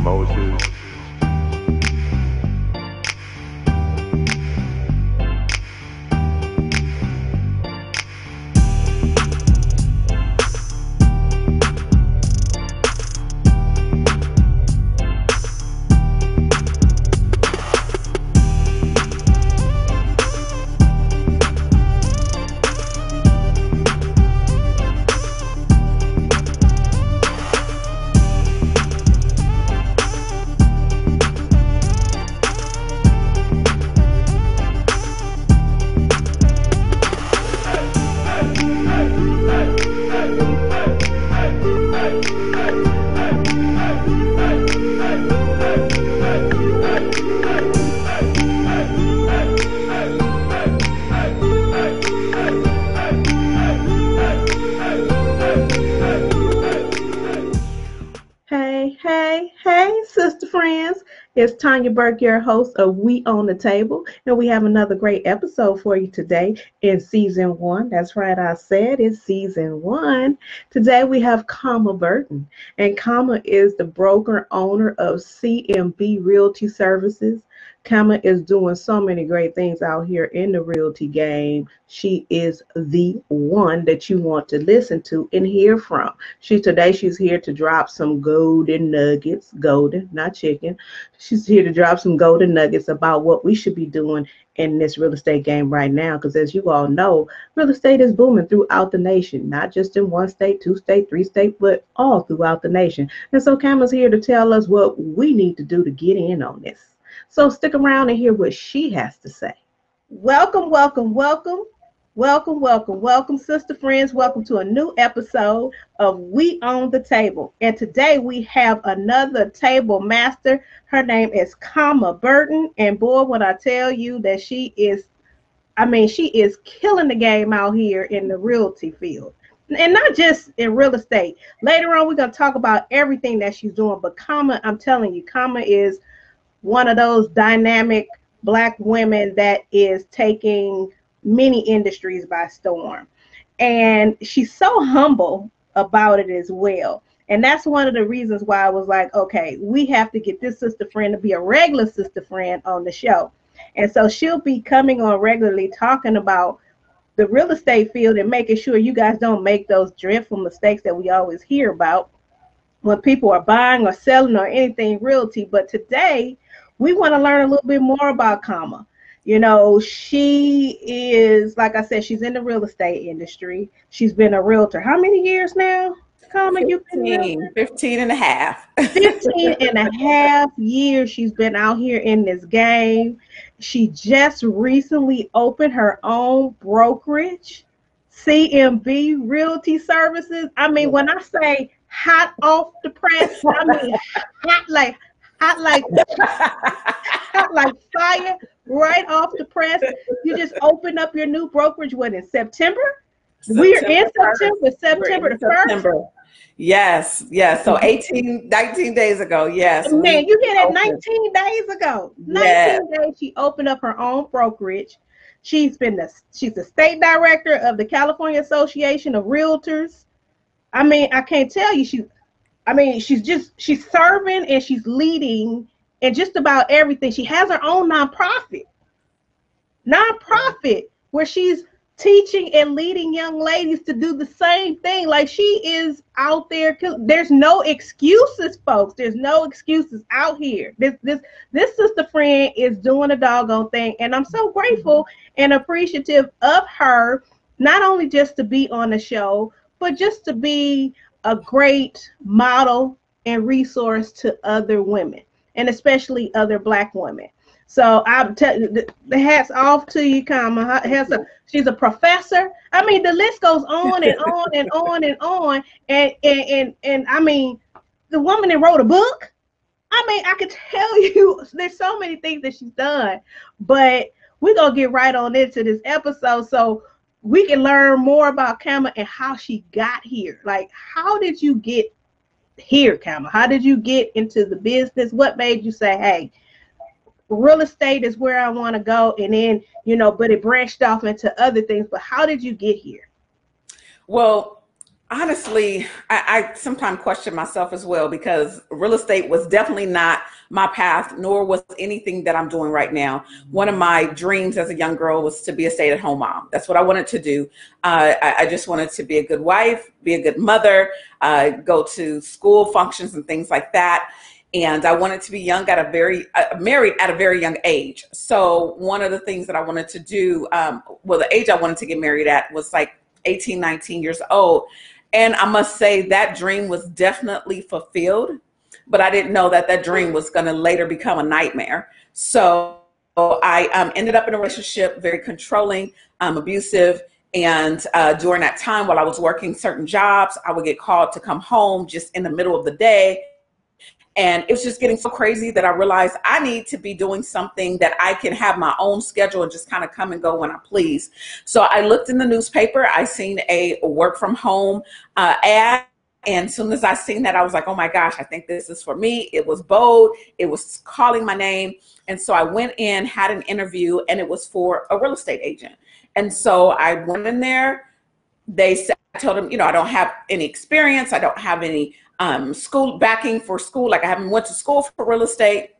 Moses. Tanya Burke, your host of We on the Table, and we have another great episode for you today in season one. That's right, I said it's season one. Today we have Kama Burton, and Kama is the broker owner of CMB Realty Services. Kama is doing so many great things out here in the realty game. She is the one that you want to listen to and hear from. She today she's here to drop some golden nuggets, golden, not chicken. She's here to drop some golden nuggets about what we should be doing in this real estate game right now. Because as you all know, real estate is booming throughout the nation, not just in one state, two state, three state, but all throughout the nation. And so Kama's here to tell us what we need to do to get in on this. So stick around and hear what she has to say. Welcome, welcome, welcome, welcome, welcome, welcome, sister friends. Welcome to a new episode of We on the Table. And today we have another table master. Her name is Kama Burton. And boy, when I tell you that she is, I mean, she is killing the game out here in the realty field. And not just in real estate. Later on, we're going to talk about everything that she's doing. But Kama, I'm telling you, Kama is one of those dynamic black women that is taking many industries by storm. And she's so humble about it as well. And that's one of the reasons why I was like, okay, we have to get this sister friend to be a regular sister friend on the show. And so she'll be coming on regularly talking about the real estate field and making sure you guys don't make those dreadful mistakes that we always hear about when people are buying or selling or anything realty. But today, we want to learn a little bit more about Kama. You know, she is, like I said, she's in the real estate industry. She's been a realtor. How many years now? Kama, you've been 15, 15 and a half. 15 and a half years she's been out here in this game. She just recently opened her own brokerage, CMB Realty Services. I mean, when I say hot off the press, I mean hot like hot like hot like fire right off the press. You just open up your new brokerage when in September. We're in September, September the first. Yes, yes. So 18, 19 days ago. Yes. Man, you get it 19 days ago. 19 yes. days she opened up her own brokerage. She's been the she's the state director of the California Association of Realtors. I mean, I can't tell you she's I mean, she's just she's serving and she's leading and just about everything. She has her own nonprofit. Nonprofit where she's teaching and leading young ladies to do the same thing. Like she is out there. There's no excuses, folks. There's no excuses out here. This this this sister friend is doing a doggone thing, and I'm so grateful and appreciative of her. Not only just to be on the show, but just to be a great model and resource to other women, and especially other Black women. So I'm telling the, the hats off to you, Kama. Has a, she's a professor. I mean, the list goes on and on and on and on. And, and and and I mean, the woman that wrote a book. I mean, I could tell you there's so many things that she's done, but we're gonna get right on into this episode so we can learn more about Kama and how she got here. Like, how did you get here, Kama? How did you get into the business? What made you say, hey, real estate is where I want to go. And then, you know, but it branched off into other things. But how did you get here? Well, honestly, I, I sometimes question myself as well because real estate was definitely not my path, nor was anything that I'm doing right now. One of my dreams as a young girl was to be a stay at home mom. That's what I wanted to do. Uh, I, I, just wanted to be a good wife, be a good mother, uh, go to school functions and things like that. And I wanted to be young at a very, uh, married at a very young age. So one of the things that I wanted to do, um, well, the age I wanted to get married at was like 18, 19 years old. And I must say that dream was definitely fulfilled, but I didn't know that that dream was going to later become a nightmare. So I um, ended up in a relationship, very controlling, um, abusive. And uh, during that time, while I was working certain jobs, I would get called to come home just in the middle of the day and it was just getting so crazy that I realized I need to be doing something that I can have my own schedule and just kind of come and go when I please. So I looked in the newspaper. I seen a work from home uh, ad. And as soon as I seen that, I was like, oh my gosh, I think this is for me. It was bold. It was calling my name. And so I went in, had an interview, and it was for a real estate agent. And so I went in there. They said, I told them, you know, I don't have any experience. I don't have any um, school backing for school. Like I haven't went to school for real estate.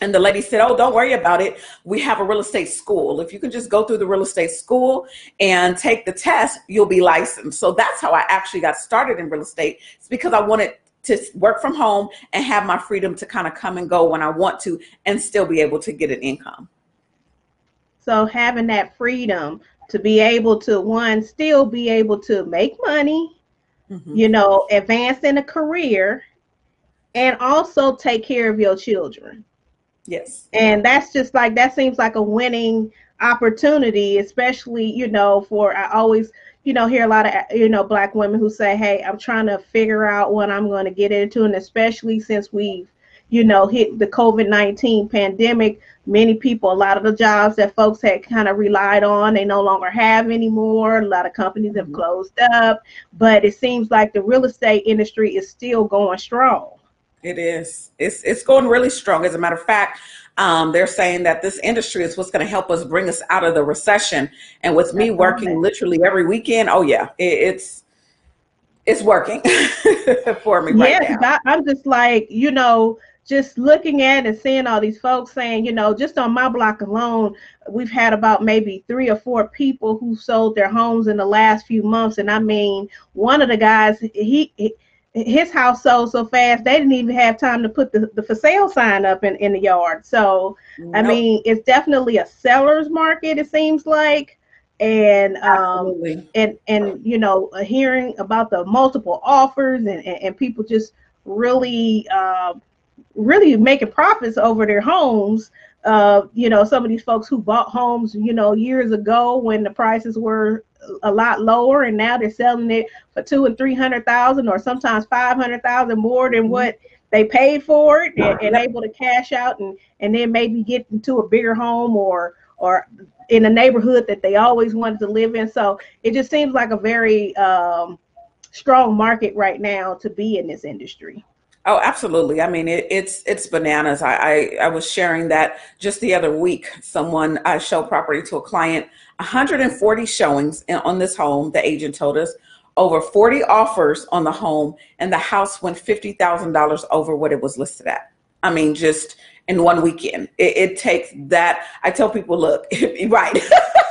And the lady said, Oh, don't worry about it. We have a real estate school. If you can just go through the real estate school and take the test, you'll be licensed. So that's how I actually got started in real estate. It's because I wanted to work from home and have my freedom to kind of come and go when I want to and still be able to get an income. So having that freedom to be able to one still be able to make money mm-hmm. you know, advance in a career and also take care of your children. Yes. And that's just like that seems like a winning opportunity, especially, you know, for I always, you know, hear a lot of you know, black women who say, Hey, I'm trying to figure out what I'm gonna get into, and especially since we've you know, hit the COVID 19 pandemic, many people, a lot of the jobs that folks had kind of relied on, they no longer have anymore. A lot of companies have mm-hmm. closed up, but it seems like the real estate industry is still going strong. It is. It's it's going really strong. As a matter of fact, um, they're saying that this industry is what's going to help us bring us out of the recession. And with me working literally every weekend, oh yeah, it, it's it's working for me right yes, now. I, I'm just like you know just looking at and seeing all these folks saying, you know, just on my block alone, we've had about maybe three or four people who sold their homes in the last few months. And I mean, one of the guys, he, he his house sold so fast they didn't even have time to put the, the for sale sign up in, in the yard. So nope. I mean, it's definitely a seller's market, it seems like. And um Absolutely. and and you know, hearing about the multiple offers and, and, and people just really uh, really making profits over their homes. Uh, you know, some of these folks who bought homes, you know, years ago when the prices were a lot lower, and now they're selling it for two and three hundred thousand, or sometimes five hundred thousand more than what they paid for it, and, and able to cash out and and then maybe get into a bigger home or or in a neighborhood that they always wanted to live in. So it just seems like a very um, strong market right now to be in this industry. Oh, absolutely. I mean, it, it's it's bananas. I, I, I was sharing that just the other week. Someone I showed property to a client, 140 showings on this home. The agent told us over 40 offers on the home, and the house went fifty thousand dollars over what it was listed at. I mean, just in one weekend. It, it takes that. I tell people, look, right.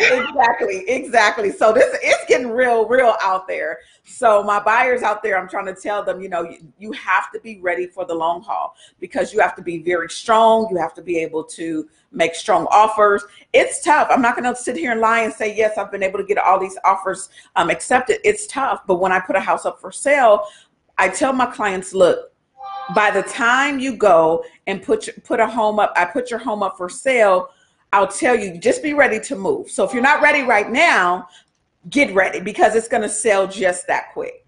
exactly, exactly. So this it's getting real, real out there. So my buyers out there, I'm trying to tell them, you know, you, you have to be ready for the long haul because you have to be very strong. You have to be able to make strong offers. It's tough. I'm not going to sit here and lie and say yes, I've been able to get all these offers um, accepted. It's tough. But when I put a house up for sale, I tell my clients, look, by the time you go and put put a home up, I put your home up for sale I'll tell you, just be ready to move. So if you're not ready right now, get ready because it's going to sell just that quick.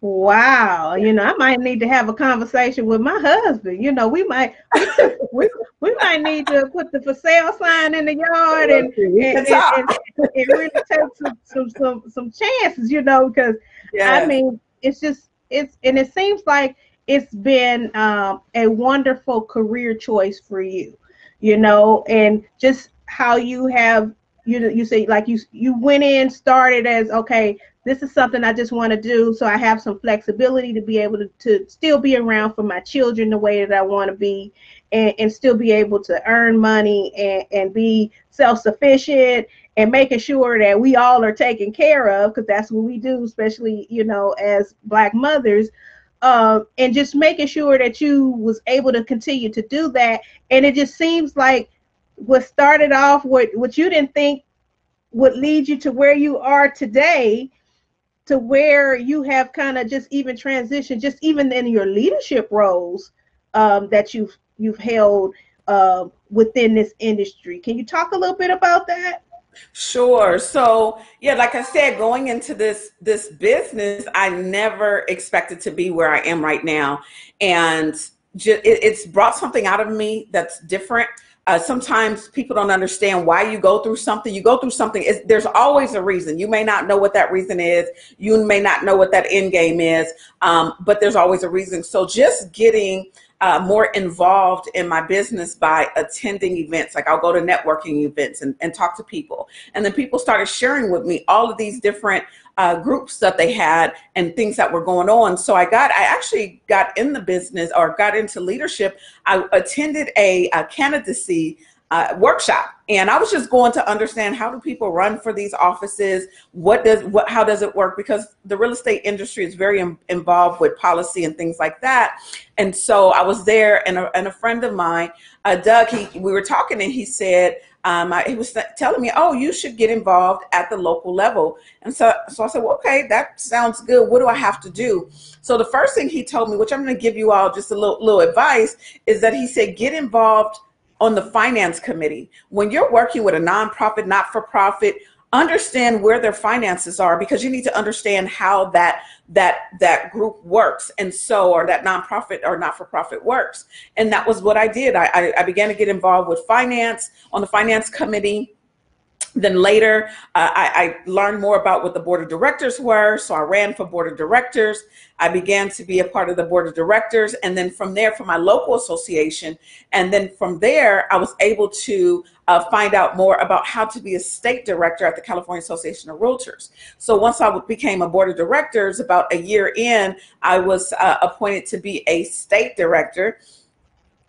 Wow, you know, I might need to have a conversation with my husband. You know, we might we, we might need to put the for sale sign in the yard and and, and, and, and really take some, some some some chances, you know, because yes. I mean, it's just it's and it seems like it's been um, a wonderful career choice for you you know, and just how you have you you say like you you went in started as okay this is something I just want to do. So I have some flexibility to be able to, to still be around for my children the way that I want to be and, and still be able to earn money and, and be self sufficient and making sure that we all are taken care of because that's what we do, especially, you know, as Black mothers. Uh, and just making sure that you was able to continue to do that. And it just seems like what started off what what you didn't think would lead you to where you are today to where you have kind of just even transitioned, just even in your leadership roles um, that you've you've held uh, within this industry. Can you talk a little bit about that? Sure. So yeah, like I said, going into this this business, I never expected to be where I am right now, and just, it, it's brought something out of me that's different uh, sometimes people don't understand why you go through something. You go through something. It's, there's always a reason. You may not know what that reason is. You may not know what that end game is, um, but there's always a reason. So just getting uh, more involved in my business by attending events. Like I'll go to networking events and, and talk to people. And then people started sharing with me all of these different uh, groups that they had and things that were going on. So I got, I actually got in the business or got into leadership. I attended a, a candidacy uh, workshop and i was just going to understand how do people run for these offices what does what how does it work because the real estate industry is very Im- involved with policy and things like that and so i was there and a, and a friend of mine uh, doug he we were talking and he said um, I, he was telling me, "Oh, you should get involved at the local level." And so, so I said, "Well, okay, that sounds good. What do I have to do?" So the first thing he told me, which I'm going to give you all just a little, little advice, is that he said, "Get involved on the finance committee. When you're working with a nonprofit, not for profit, understand where their finances are because you need to understand how that that that group works and so or that nonprofit or not for profit works. And that was what i did. I, I began to get involved with finance on the finance committee then later, uh, I, I, learned more about what the board of directors were. So I ran for board of directors. I began to be a part of the board of directors. And then from there, for my local association. And then from there, I was able to uh, find out more about how to be a state director at the California Association of Realtors. So once I became a board of directors, about a year in, I was uh, appointed to be a state director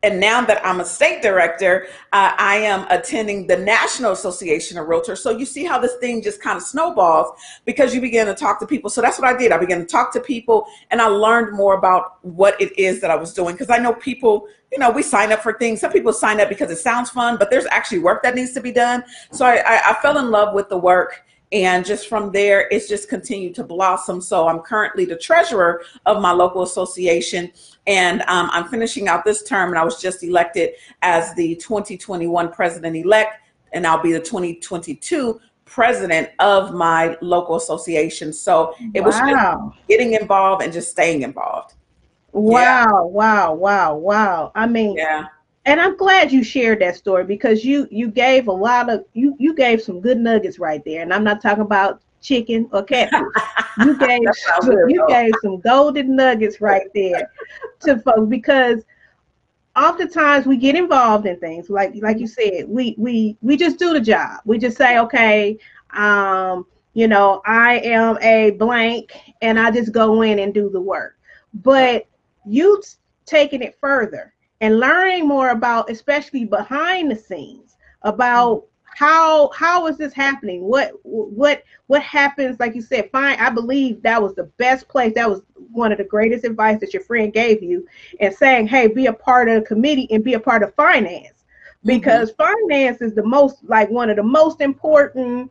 and now that I'm a state director, uh, I am attending the National Association of Realtors. So you see how this thing just kind of snowballs because you begin to talk to people. So that's what I did. I began to talk to people and I learned more about what it is that I was doing because I know people, you know, we sign up for things. Some people sign up because it sounds fun, but there's actually work that needs to be done. So I, I, I fell in love with the work and just from there it's just continued to blossom. So i'm currently the treasurer of my local association. And um, i'm finishing out this term and i was just elected as the 2021 president-elect and i'll be the 2022 president of my local association. So it was wow. getting involved and just staying involved. Wow yeah. wow wow wow. I mean yeah and I'm glad you shared that story because you you gave a lot of you you gave some good nuggets right there, and I'm not talking about chicken or cat food. You gave some, you gave some golden nuggets right there to folks because oftentimes we get involved in things like like you said we we we just do the job. We just say okay, um, you know I am a blank, and I just go in and do the work. But you taking it further and learning more about especially behind the scenes about how how is this happening what what what happens like you said fine i believe that was the best place that was one of the greatest advice that your friend gave you and saying hey be a part of the committee and be a part of finance mm-hmm. because mm-hmm. finance is the most like one of the most important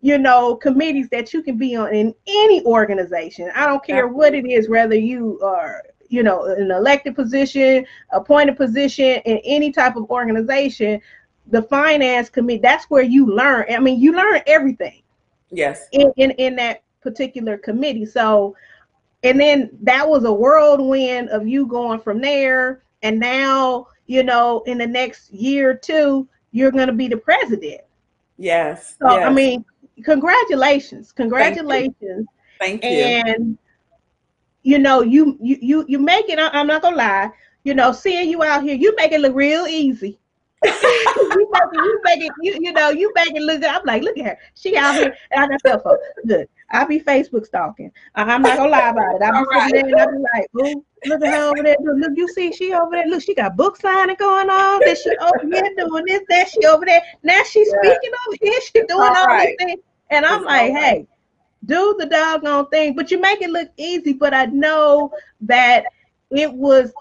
you know committees that you can be on in any organization i don't care what it is whether you are you know, an elected position, appointed position in any type of organization, the finance committee, that's where you learn. I mean, you learn everything. Yes. In, in, in that particular committee. So, and then that was a whirlwind of you going from there. And now, you know, in the next year or two, you're going to be the president. Yes. So, yes. I mean, congratulations. Congratulations. Thank you. Thank you. And you know, you you you you make it. I'm not gonna lie. You know, seeing you out here, you make it look real easy. you make it, you make it, you, you know, you make it look. I'm like, look at her. She out here, and I got cell phone. Good. I be Facebook stalking. I'm not gonna lie about it. I be right. there and I be like, oh, look at her over there. Look, you see, she over there. Look, she got book signing going on. Then she over here doing this. That she over there. Now she's yeah. speaking over here. She doing all, all right. these things. And I'm it's like, hey. Do the doggone thing. But you make it look easy. But I know that it was,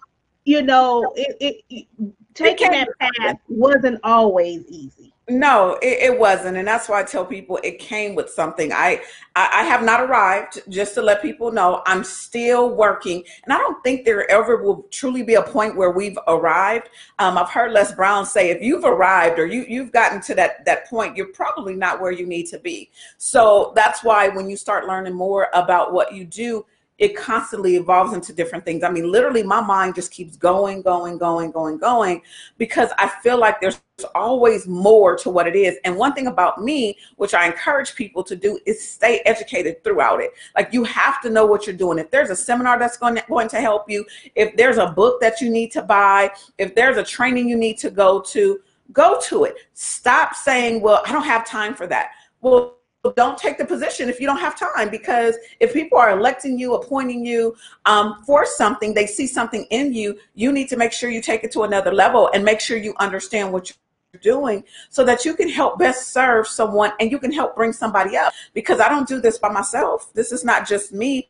you know, it, it, it taking that path wasn't always easy. No, it, it, wasn't, and that's why I tell people it came with something. I, I, I have not arrived. Just to let people know, I'm still working, and I don't think there ever will truly be a point where we've arrived. Um, I've heard Les Brown say, if you've arrived or you you've gotten to that that point, you're probably not where you need to be. So that's why when you start learning more about what you do, it constantly evolves into different things. I mean, literally, my mind just keeps going, going, going, going, going, because I feel like there's always more to what it is. And one thing about me, which I encourage people to do, is stay educated throughout it. Like you have to know what you're doing. If there's a seminar that's going to, going to help you, if there's a book that you need to buy, if there's a training you need to go to, go to it. Stop saying, "Well, I don't have time for that." Well, don't take the position if you don't have time because if people are electing you appointing you um, for something they see something in you you need to make sure you take it to another level and make sure you understand what you're doing so that you can help best serve someone and you can help bring somebody up. Because i don't do this by myself. This is not just me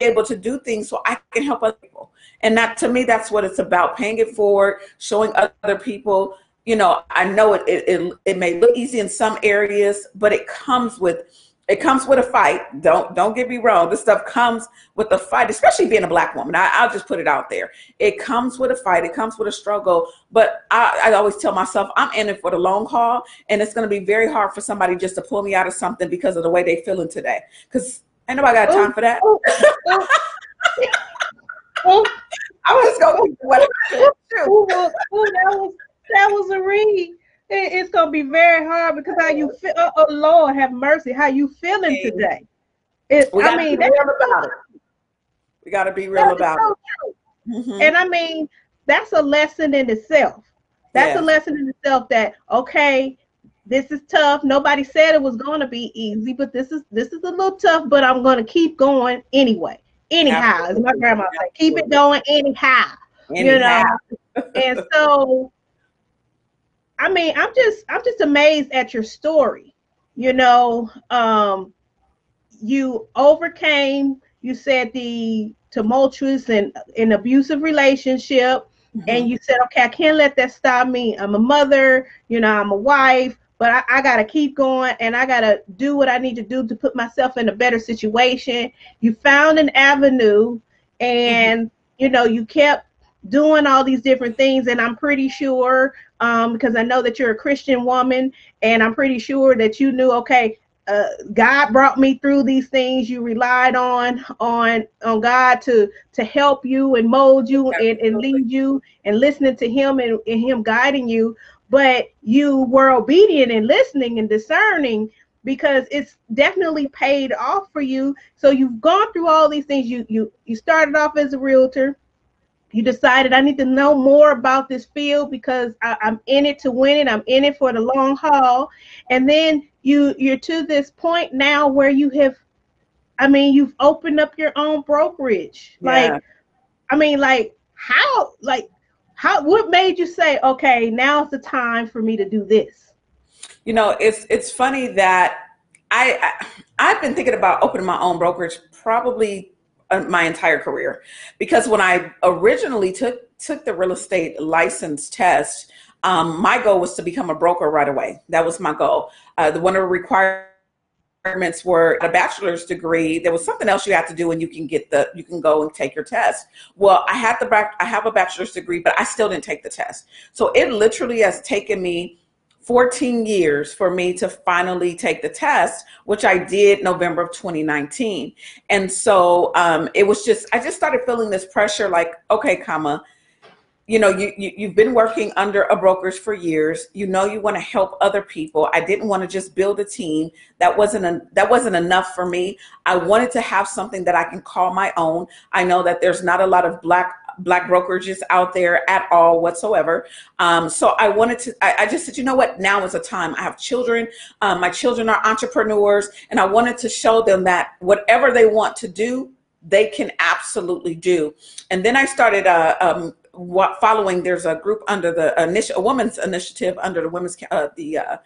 able to do things so i can help other people. And that to me that's what it's about paying it forward showing other people you know, I know it, it, it, it may look easy in some areas, but it comes with, it comes with a fight. Don't don't get me wrong. This stuff comes with a fight, especially being a black woman. I, will just put it out there. It comes with a fight. It comes with a struggle. But I, I always tell myself I'm in it for the long haul, and it's going to be very hard for somebody just to pull me out of something because of the way they feeling today. Because ain't nobody got time for that. I'm just going to what I do that was a read. It, it's gonna be very hard because how you feel. Oh, oh, Lord, have mercy. How you feeling today? It, we I mean, that's real about it. We got to be real about so it. Mm-hmm. And I mean, that's a lesson in itself. That's yeah. a lesson in itself. That okay, this is tough. Nobody said it was going to be easy, but this is this is a little tough. But I'm going to keep going anyway. Anyhow, Absolutely. as my grandma said, keep it going anyhow. anyhow. You know, and so I mean, I'm just I'm just amazed at your story. You know, um, you overcame. You said the tumultuous and an abusive relationship, mm-hmm. and you said, okay, I can't let that stop me. I'm a mother. You know, I'm a wife. But I, I got to keep going and I got to do what I need to do to put myself in a better situation. You found an avenue and, mm-hmm. you know, you kept doing all these different things. And I'm pretty sure um, because I know that you're a Christian woman, and I'm pretty sure that you knew, okay, uh, God brought me through these things. You relied on on on God to to help you and mold you and, and lead you, and listening to Him and, and Him guiding you. But you were obedient and listening and discerning because it's definitely paid off for you. So you've gone through all these things. You you you started off as a realtor you decided I need to know more about this field because I, am in it to win it. I'm in it for the long haul. And then you you're to this point now where you have, I mean, you've opened up your own brokerage. Yeah. Like, I mean, like how, like how, what made you say, okay, now's the time for me to do this? You know, it's it's funny that I, I I've been thinking about opening my own brokerage probably my entire career because when I originally took took the real estate license test, um, my goal was to become a broker right away. That was my goal. Uh, the one of the requirements were a bachelor's degree. There was something else you have to do, and you can get the you can go and take your test. Well, I had the back. I have a bachelor's degree, but I still didn't take the test. So it literally has taken me 14 years for me to finally take the test, which I did November of 2019. And so um, it was just, I just started feeling this pressure like, okay, Kama, you know, you, you, you've been working under a broker's for years. You know, you want to help other people. I didn't want to just build a team. That wasn't, a, that wasn't enough for me. I wanted to have something that I can call my own. I know that there's not a lot of black black brokerages out there at all whatsoever. Um, so I wanted to, I, I, just said, you know what, now is a time. I have children. Um, my children are entrepreneurs, and I wanted to show them that whatever they want to do, they can absolutely do. And then I started uh, um, following. There's a group under the initiative, a women's initiative under the women's uh, the uh,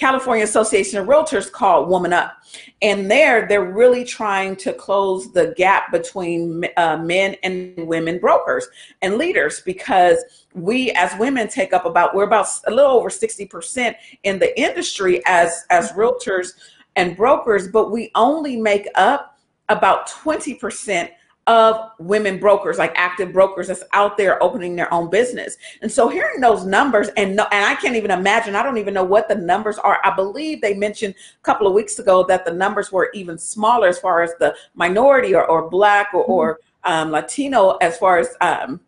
California Association of Realtors called Woman Up. And there, they're really trying to close the gap between uh, men and women brokers and leaders because we as women take up about, we're about a little over 60% in the industry as, as realtors and brokers, but we only make up about 20% of women brokers, like active brokers that's out there opening their own business. And so hearing those numbers and no, and I can't even imagine, I don't even know what the numbers are. I believe they mentioned a couple of weeks ago that the numbers were even smaller as far as the minority or, or black or, mm-hmm. or um, Latino as far as um,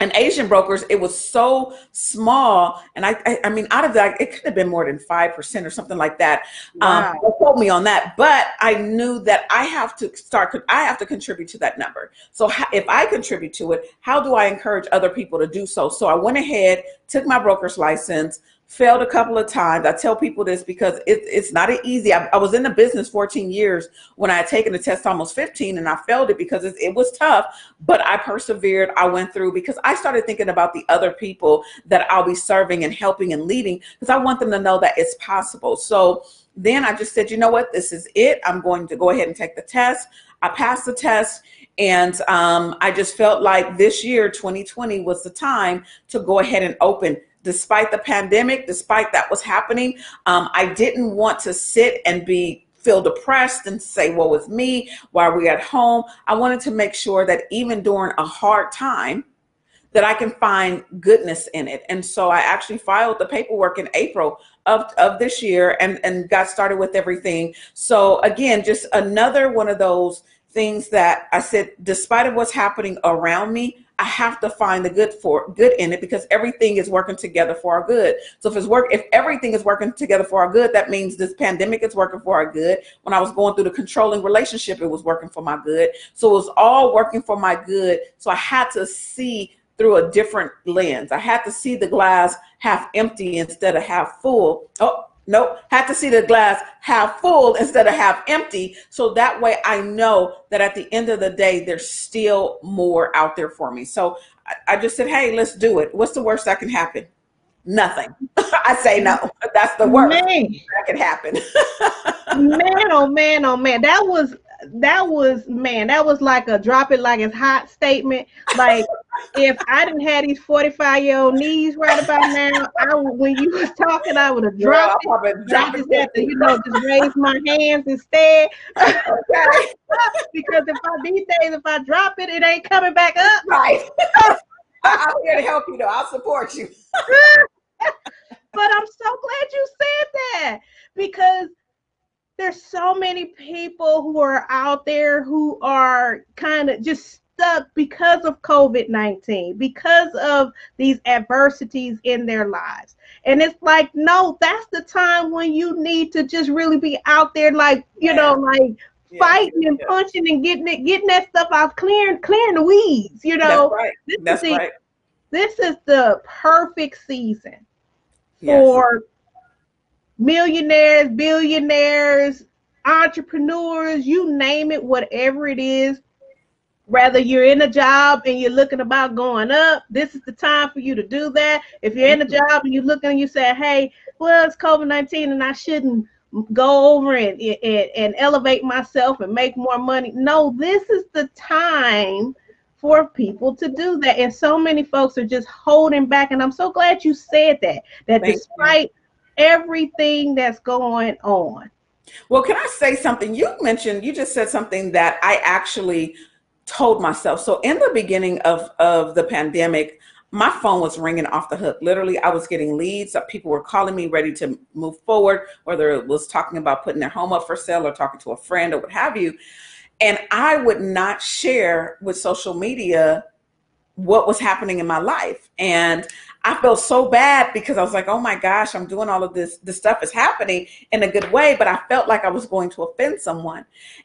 and Asian brokers, it was so small. And I, I, I, mean, out of that, it could have been more than 5% or something like that. Um, wow. Um, quote me on that. But I knew that I have to start, I have to contribute to that number. So if I contribute to it, how do I encourage other people to do so? So I went ahead, took my broker's license, failed a couple of times. I tell people this because it, it's not easy. I, I, was in the business 14 years when I had taken the test almost 15 and I failed it because it, it, was tough, but I persevered. I went through because I started thinking about the other people that I'll be serving and helping and leading because I want them to know that it's possible. So then I just said, you know what, this is it. I'm going to go ahead and take the test. I passed the test. And um, I just felt like this year, 2020, was the time to go ahead and open despite the pandemic, despite that was happening, um, I didn't want to sit and be feel depressed and say, well, with me, while we're at home, I wanted to make sure that even during a hard time, that I can find goodness in it. And so I actually filed the paperwork in April of, of this year and, and got started with everything. So again, just another one of those things that I said, despite of what's happening around me, I have to find the good for good in it because everything is working together for our good. So if it's work, if everything is working together for our good, that means this pandemic is working for our good. When I was going through the controlling relationship, it was working for my good. So it was all working for my good. So I had to see through a different lens. I had to see the glass half empty instead of half full. Oh, Nope. Had to see the glass half full instead of half empty. So that way I know that at the end of the day, there's still more out there for me. So I, I just said, hey, let's do it. What's the worst that can happen? Nothing. I say no. That's the worst man. that can happen. man, oh man, oh man. That was that was man, that was like a drop it like it's hot statement. Like if I didn't have these 45 year old knees right about now, I would, when you was talking, I would have dropped Girl, it. I just had to, you know, just raise my hands instead. Okay. because if I these days, if I drop it, it ain't coming back up. Right. I'm here to help you though. I'll support you. but I'm so glad you said that because there's so many people who are out there who are kind of just stuck because of COVID 19, because of these adversities in their lives. And it's like, no, that's the time when you need to just really be out there, like, you yeah. know, like yeah. fighting and yeah. punching and getting it, getting that stuff out, clearing, clearing the weeds, you know. That's right. This that's is the, right. This is the perfect season yes. for millionaires, billionaires, entrepreneurs, you name it, whatever it is. Rather you're in a job and you're looking about going up, this is the time for you to do that. If you're in a mm-hmm. job and you're looking and you say, hey, well, it's COVID 19 and I shouldn't go over and, and, and elevate myself and make more money. No, this is the time for people to do that. And so many folks are just holding back. And I'm so glad you said that, that Thank despite you everything that's going on. Well, can I say something? You mentioned, you just said something that I actually told myself. So in the beginning of, of the pandemic, my phone was ringing off the hook. Literally, I was getting leads. People were calling me ready to move forward, whether it was talking about putting their home up for sale or talking to a friend or what have you. And I would not share with social media what was happening in my life. And I felt so bad because I was like, oh my gosh, I'm doing all of this. This stuff is happening in a good way, but I felt like I was going to offend someone.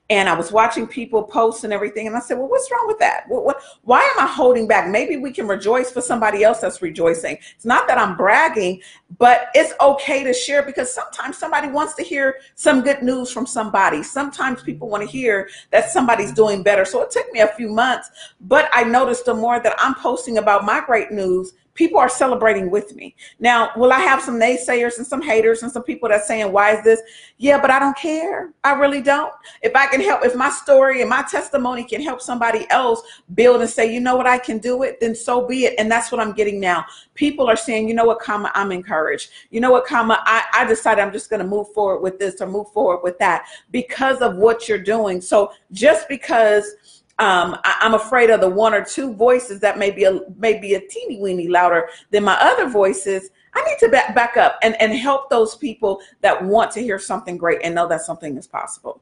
And I was watching people post and everything. And I said, well, what's wrong with that? What, what, why am I holding back? Maybe we can rejoice for somebody else that's rejoicing. It's not that I'm bragging, but it's okay to share because sometimes somebody wants to hear some good news from somebody. Sometimes people want to hear that somebody's doing better. So it took me a few months, but I noticed the more that I'm posting about my great news, people are celebrating with me. Now, will I have some naysayers and some haters and some people that's saying, why is this? Yeah, but I don't care. I really don't. If I can help, if my story and my testimony can help somebody else build and say, you know what, I can do it, then so be it. And that's what I'm getting now. People are saying, you know what, Kama, I'm encouraged. You know what, Kama, I, I decided I'm just going to move forward with this or move forward with that because of what you're doing. So just because um, I, am afraid of the one or two voices that may be a maybe a teeny weeny louder than my other voices. I need to back, back up and, and help those people that want to hear something great and know that something is possible.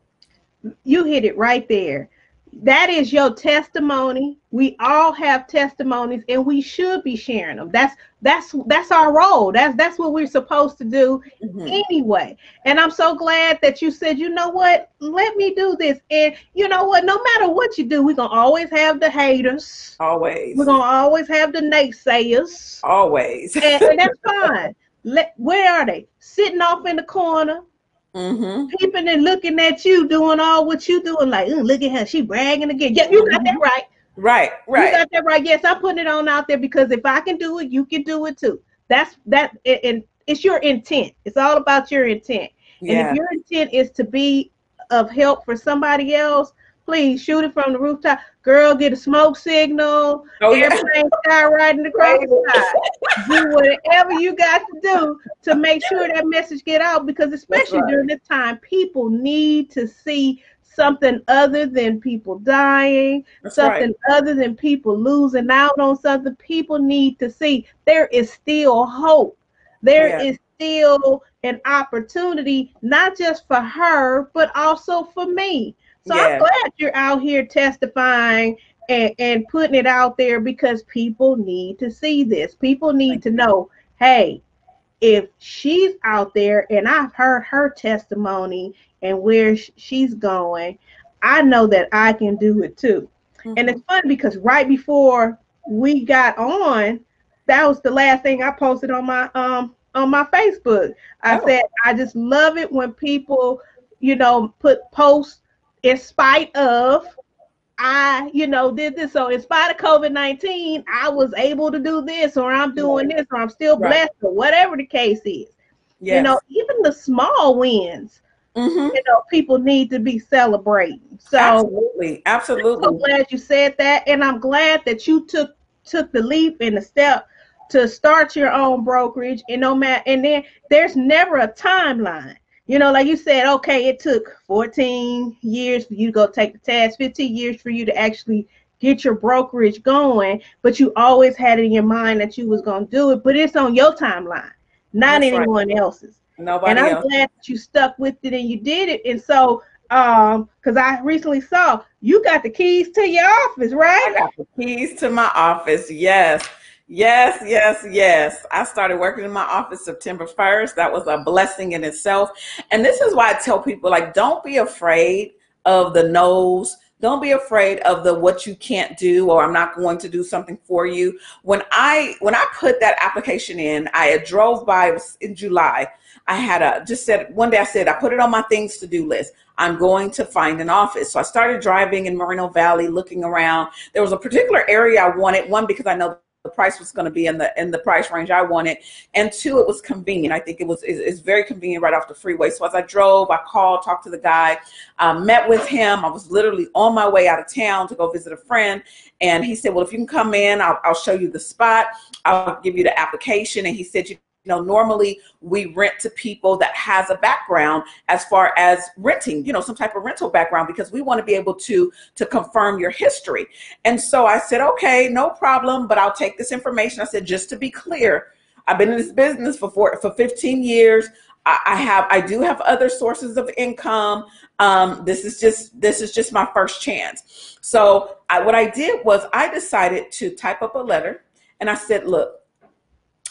You hit it right there that is your testimony. We all have testimonies and we should be sharing them. That's that's that's our role. That's that's what we're supposed to do mm-hmm. anyway. And i'm so glad that you said you know what? Let me do this. And you know what? No matter what you do we're gonna always have the haters. Always. We're gonna always have the naysayers. Always. And, and that's fine. Let where are they? Sitting off in the corner mm-hmm. peeping and looking at you doing all what you doing, like, look at her, she bragging again. Yeah, you got that right. Right, right. You got that right. Yes, I'm putting it on out there because if I can do it, you can do it too. That's that, and it's your intent. It's all about your intent. Yeah. And if your intent is to be of help for somebody else, please shoot it from the rooftop. Girl, get a smoke signal. Oh, yeah. Airplane riding across the sky. do whatever you got to do to make sure that message get out because especially right. during this time, people need to see something other than people dying, That's something right. other than people losing out on something. People need to see there is still hope. There yeah. is still an opportunity, not just for her, but also for me. So yeah. I'm glad you're out here testifying and, and putting it out there because people need to see this. People need to know, hey, if she's out there and I've heard her testimony and where she's going, I know that I can do it too. Mm-hmm. And it's funny because right before we got on, that was the last thing I posted on my um on my Facebook. I oh. said I just love it when people, you know, put posts in spite of I, you know, did this. So in spite of COVID 19, I was able to do this, or I'm doing this, or I'm still right. blessed, or whatever the case is. Yes. You know, even the small wins, mm-hmm. you know, people need to be celebrating. So absolutely, absolutely. I'm so glad you said that. And I'm glad that you took took the leap and the step to start your own brokerage. And no matter and then there's never a timeline you know, like you said, okay, it took 14 years for you to go take the test, 15 years for you to actually get your brokerage going, but you always had it in your mind that you was gonna do it, but it's on your timeline, not That's anyone right. else's. Nobody and I'm else. glad that you stuck with it and you did it. And so um because I recently saw you got the keys to your office, right? I got the keys to my office, yes. Yes, yes, yes. I started working in my office September 1st. That was a blessing in itself. And this is why I tell people like don't be afraid of the no's. Don't be afraid of the what you can't do or I'm not going to do something for you. When I when I put that application in, I drove by in July. I had a just said one day I said I put it on my things to do list. I'm going to find an office. So I started driving in Moreno Valley, looking around. There was a particular area I wanted, one because I know the price was going to be in the in the price range I wanted, and two, it was convenient. I think it was it's very convenient right off the freeway. So as I drove, I called, talked to the guy, um, met with him. I was literally on my way out of town to go visit a friend, and he said, "Well, if you can come in, I'll, I'll show you the spot. I'll give you the application." And he said, "You you know, normally we rent to people that has a background as far as renting, you know, some type of rental background because we want to be able to to confirm your history. And so I said, okay, no problem, but I'll take this information. I said, just to be clear, I've been in this business for four, for 15 years. I, have I do have other sources of income. Um, this is just this is just my first chance. So I, what I did was I decided to type up a letter and I said, look,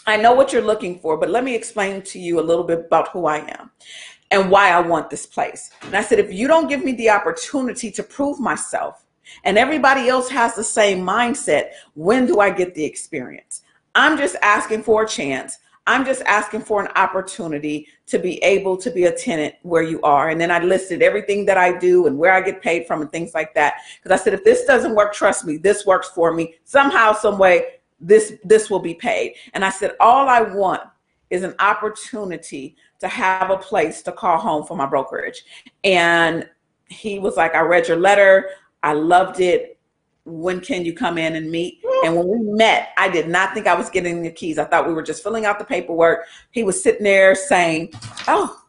I know what you're looking for, but let me explain to you a little bit about who I am and why I want this place. And I said, if you don't give me the opportunity to prove myself, and everybody else has the same mindset, when do I get the experience? I'm just asking for a chance. I'm just asking for an opportunity to be able to be a tenant where you are. And then I listed everything that I do and where I get paid from and things like that. Because I said, if this doesn't work, trust me, this works for me. Somehow, some way, this this will be paid. And I said, all I want is an opportunity to have a place to call home for my brokerage. And he was like, I read your letter. I loved it when can you come in and meet? And when we met, I did not think I was getting the keys. I thought we were just filling out the paperwork. He was sitting there saying, Oh,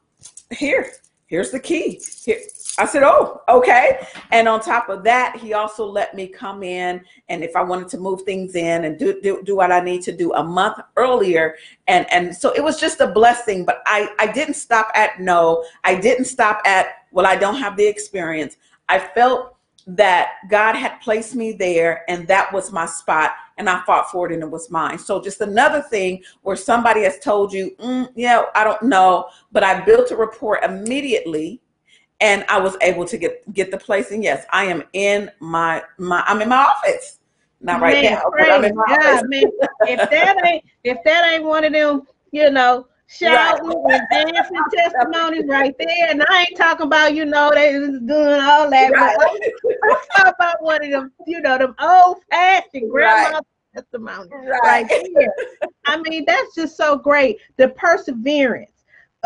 here, here's the key. Here. I said, Oh, okay. And on top of that, he also let me come in and if I wanted to move things in and do, do, do what I need to do a month earlier. And, and so it was just a blessing, but I, I didn't stop at no. I didn't stop at, well, I don't have the experience. I felt that God had placed me there and that was my spot and I fought for it and it was mine. So just another thing where somebody has told you, mm, yeah, I don't know, but I built a report immediately and I was able to get get the place. And yes, I am in my my I'm in my office. Not right man, now, but I'm in my God, office. Man. if that ain't if that ain't one of them, you know, shouting right. and dancing testimonies right there. And I ain't talking about, you know, they doing all that. Right. But I'm talking about one of them, you know, them old fashioned grandma right. testimonies right. right here. I mean, that's just so great. The perseverance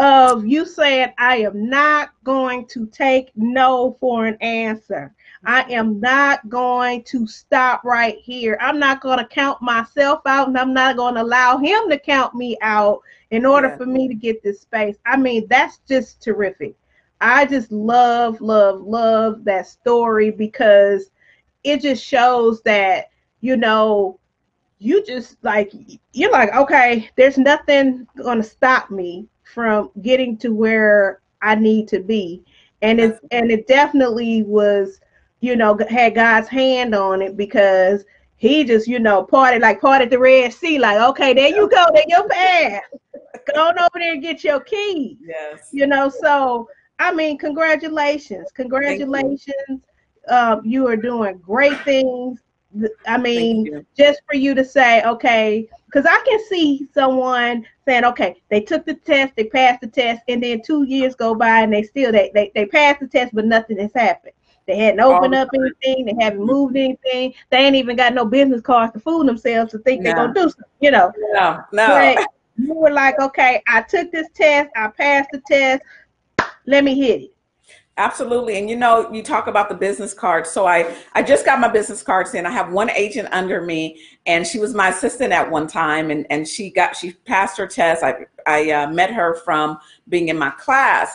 of you saying, I am not going to take no for an answer. I am not going to stop right here. I'm not going to count myself out and I'm not going to allow him to count me out in order yeah. for me to get this space. I mean, that's just terrific. I just love, love, love that story because it just shows that, you know, you just like, you're like, okay, there's nothing going to stop me from getting to where I need to be. And it, and it definitely was, you know, had God's hand on it because he just, you know, parted like parted the Red Sea, like, okay, there you go, there your path. Go on over there and get your keys. Yes. You know, so I mean, congratulations. Congratulations. You. Um, you are doing great things. I mean, just for you to say, okay, because I can see someone saying, okay, they took the test, they passed the test, and then two years go by and they still they they, they passed the test, but nothing has happened. They hadn't opened up anything. They haven't moved anything. They ain't even got no business cards to fool themselves to think no. they're gonna do something. You know. No, no. But you were like, okay, I took this test. I passed the test. Let me hit it. Absolutely. And you know, you talk about the business cards. So I, I just got my business cards in. I have one agent under me and she was my assistant at one time and, and she got, she passed her test. I, I uh, met her from being in my class.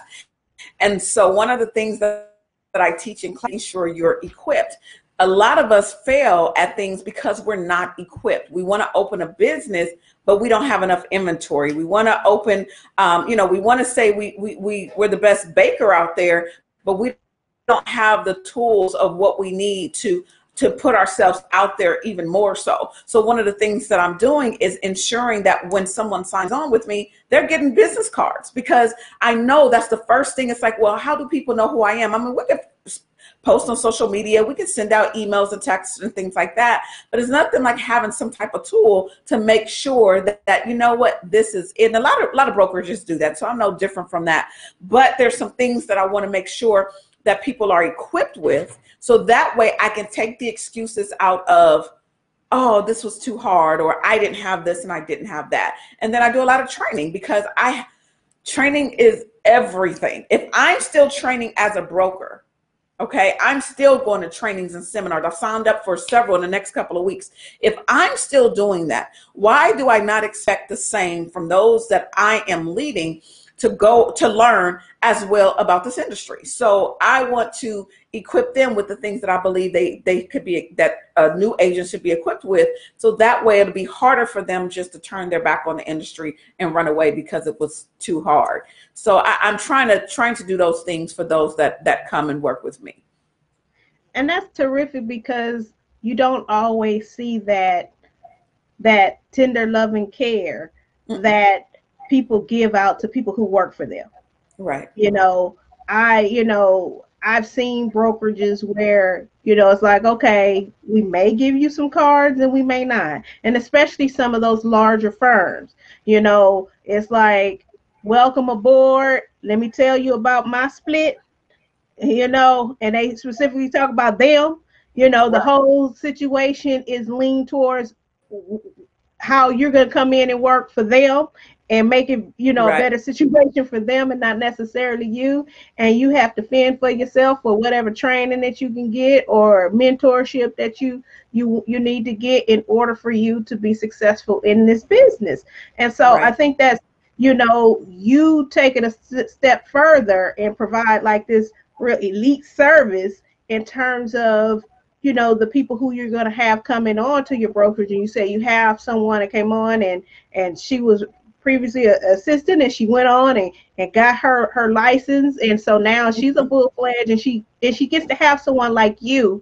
And so one of the things that that I teach in class, sure you're equipped. A lot of us fail at things because we're not equipped. We want to open a business, but we don't have enough inventory. We want to open, um, you know, we want to say we, we, we, we're the best baker out there, but we don't have the tools of what we need to to put ourselves out there even more so. So one of the things that I'm doing is ensuring that when someone signs on with me, they're getting business cards because I know that's the first thing. It's like, well, how do people know who I am? I mean, we can post on social media, we can send out emails and texts and things like that, but it's nothing like having some type of tool to make sure that, that you know what this is. And a lot of a lot of brokerages do that, so I'm no different from that. But there's some things that I want to make sure that people are equipped with so that way I can take the excuses out of, oh, this was too hard, or I didn't have this and I didn't have that. And then I do a lot of training because I training is everything. If I'm still training as a broker, okay, I'm still going to trainings and seminars. I've signed up for several in the next couple of weeks. If I'm still doing that, why do I not expect the same from those that I am leading to go to learn as well about this industry. So I want to equip them with the things that I believe they they could be that a new agent should be equipped with. So that way it'll be harder for them just to turn their back on the industry and run away because it was too hard. So I, I'm trying to trying to do those things for those that that come and work with me. And that's terrific because you don't always see that that tender love and care mm-hmm. that people give out to people who work for them. Right. You know, I, you know, I've seen brokerages where, you know, it's like, okay, we may give you some cards and we may not. And especially some of those larger firms, you know, it's like, welcome aboard. Let me tell you about my split, you know, and they specifically talk about them. You know, the whole situation is leaned towards how you're going to come in and work for them and make it, you know, right. a better situation for them and not necessarily you. And you have to fend for yourself for whatever training that you can get or mentorship that you you you need to get in order for you to be successful in this business. And so right. I think that's you know you take it a step further and provide like this real elite service in terms of you know the people who you're going to have coming on to your brokerage and you say you have someone that came on and and she was previously an assistant and she went on and, and got her her license. And so now she's a mm-hmm. full-fledged and she and she gets to have someone like you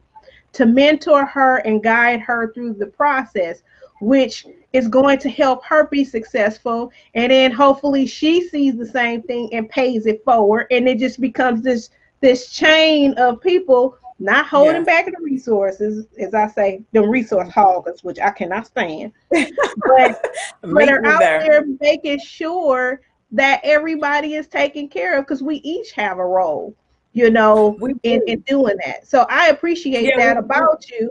to mentor her and guide her through the process which is going to help her be successful. And then hopefully she sees the same thing and pays it forward. And it just becomes this this chain of people not holding back the resources, as I say, the resource hoggers, which I cannot stand, but, but are out there. there making sure that everybody is taken care of because we each have a role, you know, in, in doing that. So I appreciate yeah, that about you.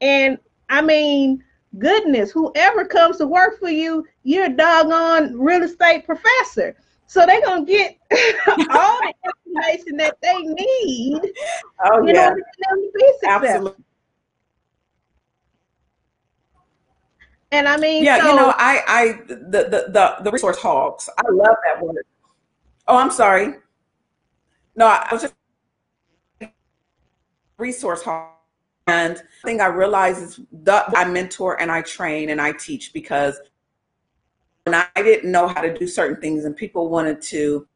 And I mean, goodness, whoever comes to work for you, you're a doggone real estate professor. So they're gonna get all the information that they need oh, in yeah. order for them to be successful. Absolutely. And I mean, yeah, so, you know, I, I, the, the, the, the resource hogs. I love that word. Oh, I'm sorry. No, I was just resource hog. And the thing I realize is that I mentor and I train and I teach because when I didn't know how to do certain things and people wanted to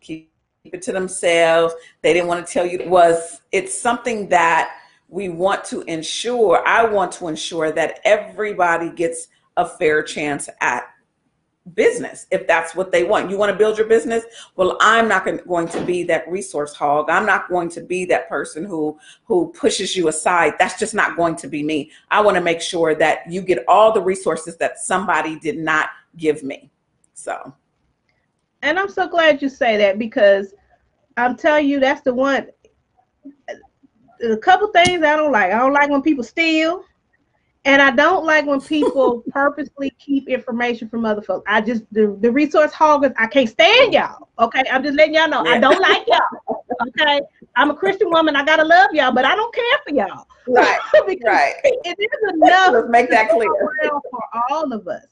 keep it to themselves, they didn't want to tell you it was, it's something that we want to ensure, I want to ensure that everybody gets a fair chance at business if that's what they want. You want to build your business? Well, I'm not going to be that resource hog. I'm not going to be that person who who pushes you aside. That's just not going to be me. I want to make sure that you get all the resources that somebody did not give me. So and I'm so glad you say that because I'm telling you that's the one a couple things I don't like. I don't like when people steal. And I don't like when people purposely keep information from other folks. I just the, the resource hoggers, I can't stand y'all. Okay. I'm just letting y'all know. Yeah. I don't like y'all. Okay. I'm a Christian woman. I gotta love y'all, but I don't care for y'all. Right. right. It is enough. Let's make that clear for all of us.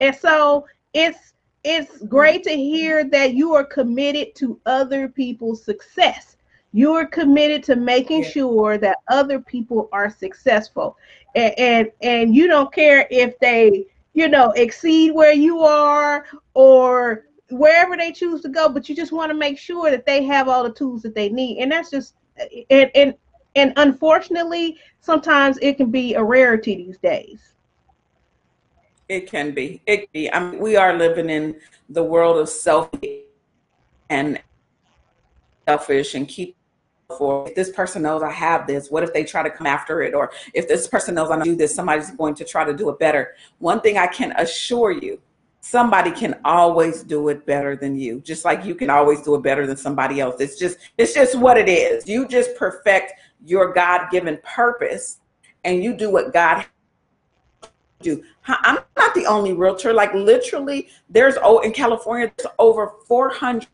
And so it's it's great to hear that you are committed to other people's success. You are committed to making yeah. sure that other people are successful and, and you don't care if they you know exceed where you are or wherever they choose to go but you just want to make sure that they have all the tools that they need. And that's just and and and unfortunately sometimes it can be a rarity these days. It can be. It can be. I mean we are living in the world of self and selfish and keep for if this person knows I have this, what if they try to come after it? Or if this person knows I do this, somebody's going to try to do it better. One thing I can assure you, somebody can always do it better than you, just like you can always do it better than somebody else. It's just, it's just what it is. You just perfect your God-given purpose and you do what God do. I'm not the only realtor. Like literally, there's oh in California, there's over 400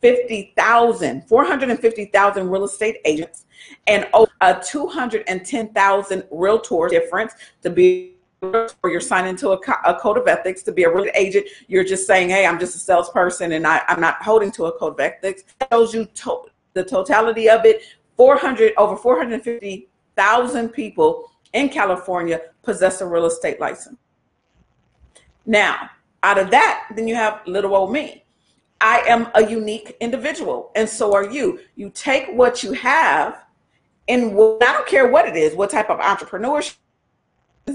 50,000, 450,000 real estate agents and a 210,000 realtor difference to be or you're signing to a, a, code of ethics to be a real agent. You're just saying, hey, I'm just a salesperson and I, I'm not holding to a code of ethics. It shows you to, the totality of it. 400 over 450,000 people in California possess a real estate license. Now, out of that, then you have little old me. I am a unique individual, and so are you. You take what you have, and I don't care what it is, what type of entrepreneurship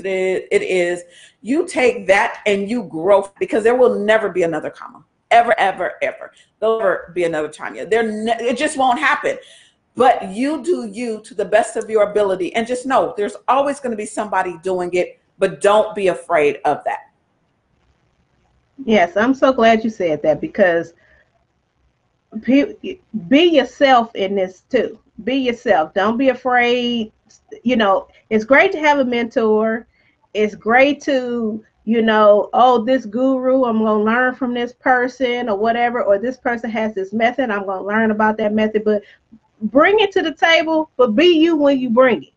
it is, you take that and you grow because there will never be another Kama. Ever, ever, ever. There'll never be another Tanya. There, ne- it just won't happen. But you do you to the best of your ability, and just know there's always going to be somebody doing it. But don't be afraid of that. Yes, I'm so glad you said that because be, be yourself in this too. Be yourself. Don't be afraid. You know, it's great to have a mentor. It's great to, you know, oh, this guru, I'm going to learn from this person or whatever, or this person has this method, I'm going to learn about that method. But bring it to the table, but be you when you bring it.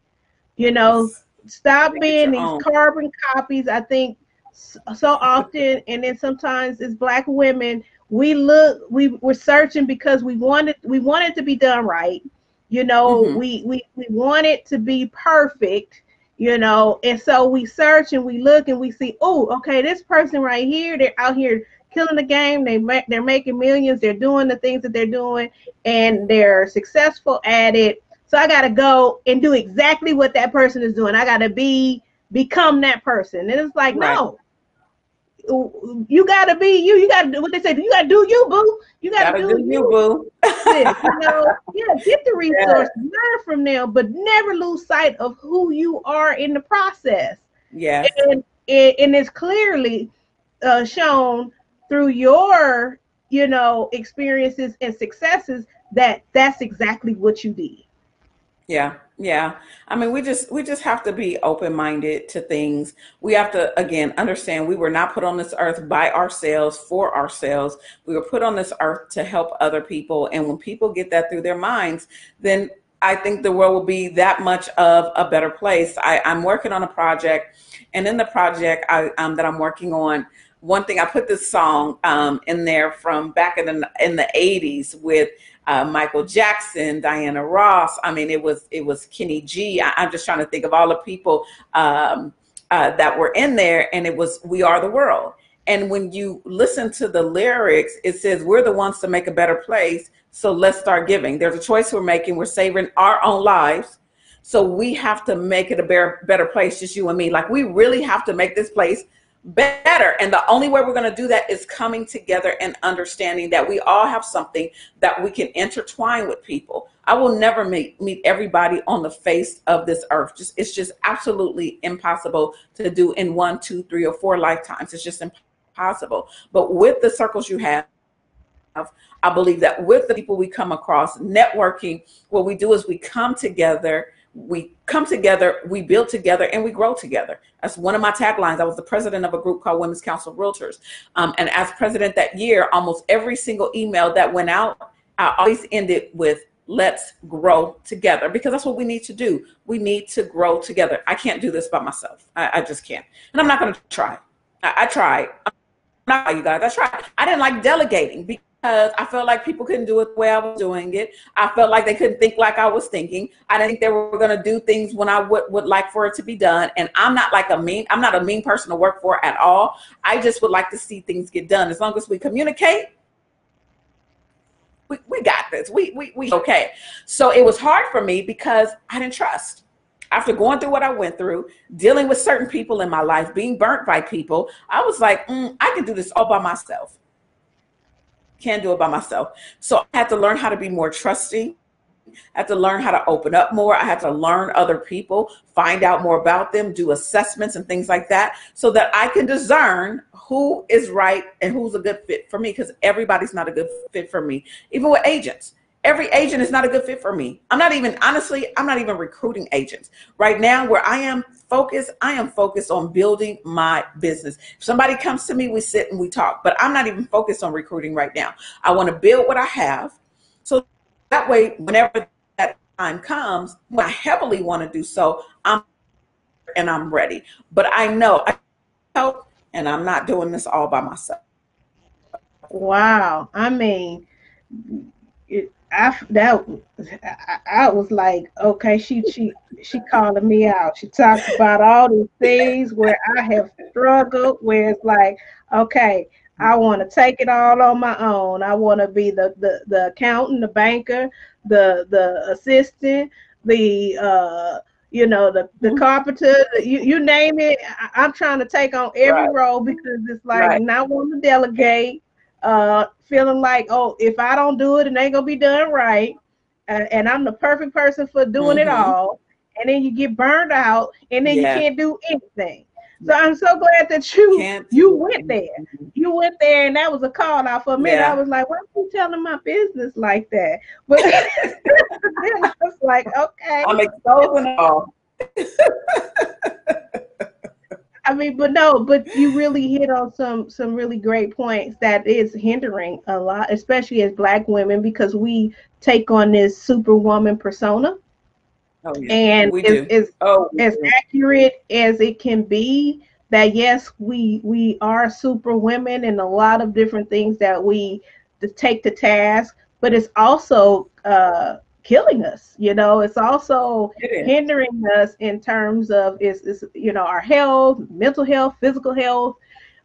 You know, stop being these own. carbon copies. I think so often, and then sometimes as black women. We look, we we're searching because we wanted we want it to be done right. You know, mm-hmm. we we we want it to be perfect. You know, and so we search and we look and we see, oh, okay, this person right here, they're out here killing the game. They make they're making millions. They're doing the things that they're doing, and they're successful at it. So I got to go and do exactly what that person is doing. I got to be become that person. And it's like, right. no, you gotta be you. You gotta do what they say. You gotta do you, boo. You gotta, gotta do, do, you, boo. you know, yeah, get the resources, yeah. learn from them, but never lose sight of who you are in the process. Yeah, and, and it's clearly uh, shown through your, you know, experiences and successes that that's exactly what you did. Yeah, yeah. I mean, we just we just have to be open-minded to things. We have to again understand we were not put on this earth by ourselves for ourselves. We were put on this earth to help other people. And when people get that through their minds, then I think the world will be that much of a better place. I, I'm working on a project, and in the project I, um, that I'm working on, one thing I put this song um, in there from back in the in the 80s with uh, Michael Jackson, Diana Ross. I mean, it was it was Kenny G. I, I'm just trying to think of all the people um, uh, that were in there, and it was "We Are the World." And when you listen to the lyrics, it says, "We're the ones to make a better place." So let's start giving. There's a choice we're making. We're saving our own lives. So we have to make it a better, better place, just you and me. Like we really have to make this place better. And the only way we're going to do that is coming together and understanding that we all have something that we can intertwine with people. I will never meet meet everybody on the face of this earth. Just it's just absolutely impossible to do in one, two, three, or four lifetimes. It's just impossible. But with the circles you have, I believe that with the people we come across, networking, what we do is we come together we come together, we build together, and we grow together. That's one of my taglines. I was the president of a group called Women's Council of Realtors. Um, and as president that year, almost every single email that went out, I always ended with, let's grow together because that's what we need to do. We need to grow together. I can't do this by myself. I, I just can't. And I'm not going to try. I, I tried. I'm not you guys. I tried. I didn't like delegating because I felt like people couldn't do it the way I was doing it. I felt like they couldn't think like I was thinking. I didn't think they were going to do things when I would, would like for it to be done. And I'm not like a mean, I'm not a mean person to work for at all. I just would like to see things get done. As long as we communicate, we, we got this. We, we, we okay. So it was hard for me because I didn't trust after going through what I went through, dealing with certain people in my life, being burnt by people, I was like, mm, I can do this all by myself can't do it by myself. So I had to learn how to be more trusting. I had to learn how to open up more. I had to learn other people, find out more about them, do assessments and things like that so that I can discern who is right and who's a good fit for me because everybody's not a good fit for me. Even with agents, every agent is not a good fit for me. I'm not even, honestly, I'm not even recruiting agents. Right now, where I am focused, I am focused on building my business. If somebody comes to me, we sit and we talk, but I'm not even focused on recruiting right now. I want to build what I have. So that way, whenever that time comes, when I heavily want to do so, I'm and I'm ready. But I know I help and I'm not doing this all by myself. Wow. I mean, it, I that I, I, was like, okay, she she she calling me out. She talks about all these things where I have struggled, where it's like, okay, I want to take it all on my own. I want to be the, the the accountant, the banker, the the assistant, the uh you know, the, the mm-hmm. carpenter, you, you name it. I, am trying to take on every right. role because it's like right. not wanting to delegate, uh, feeling like, oh, if I don't do it, it ain't gonna be done right. Uh, and I'm the perfect person for doing mm-hmm. it all. And then you get burned out, and then yeah. you can't do anything. So I'm so glad that you Can't. you went there. You went there, and that was a call out for me. Yeah. I was like, "Why are you telling my business like that?" But then I was like, "Okay." I'm exposing all. I mean, but no, but you really hit on some some really great points that is hindering a lot, especially as Black women, because we take on this superwoman persona. Oh, yeah. And we is, is oh, as accurate as it can be that yes, we we are super women and a lot of different things that we take to task, but it's also uh, killing us. You know, it's also it hindering us in terms of is is you know our health, mental health, physical health.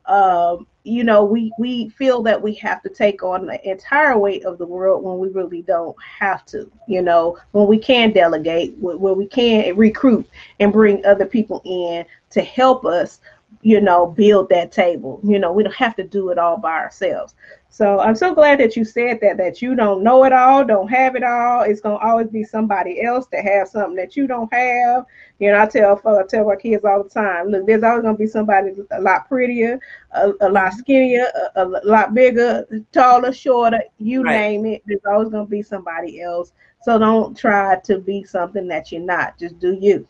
Um, you know, we we feel that we have to take on the entire weight of the world when we really don't have to. You know, when we can delegate, when we can recruit and bring other people in to help us, you know, build that table. You know, we don't have to do it all by ourselves. So I'm so glad that you said that that you don't know it all, don't have it all. It's gonna always be somebody else that has something that you don't have. You know, I tell I tell my kids all the time, look, there's always gonna be somebody a lot prettier, a, a lot skinnier, a, a, lot bigger, taller, shorter, you right. name it. There's always gonna be somebody else. So don't try to be something that you're not. Just do you.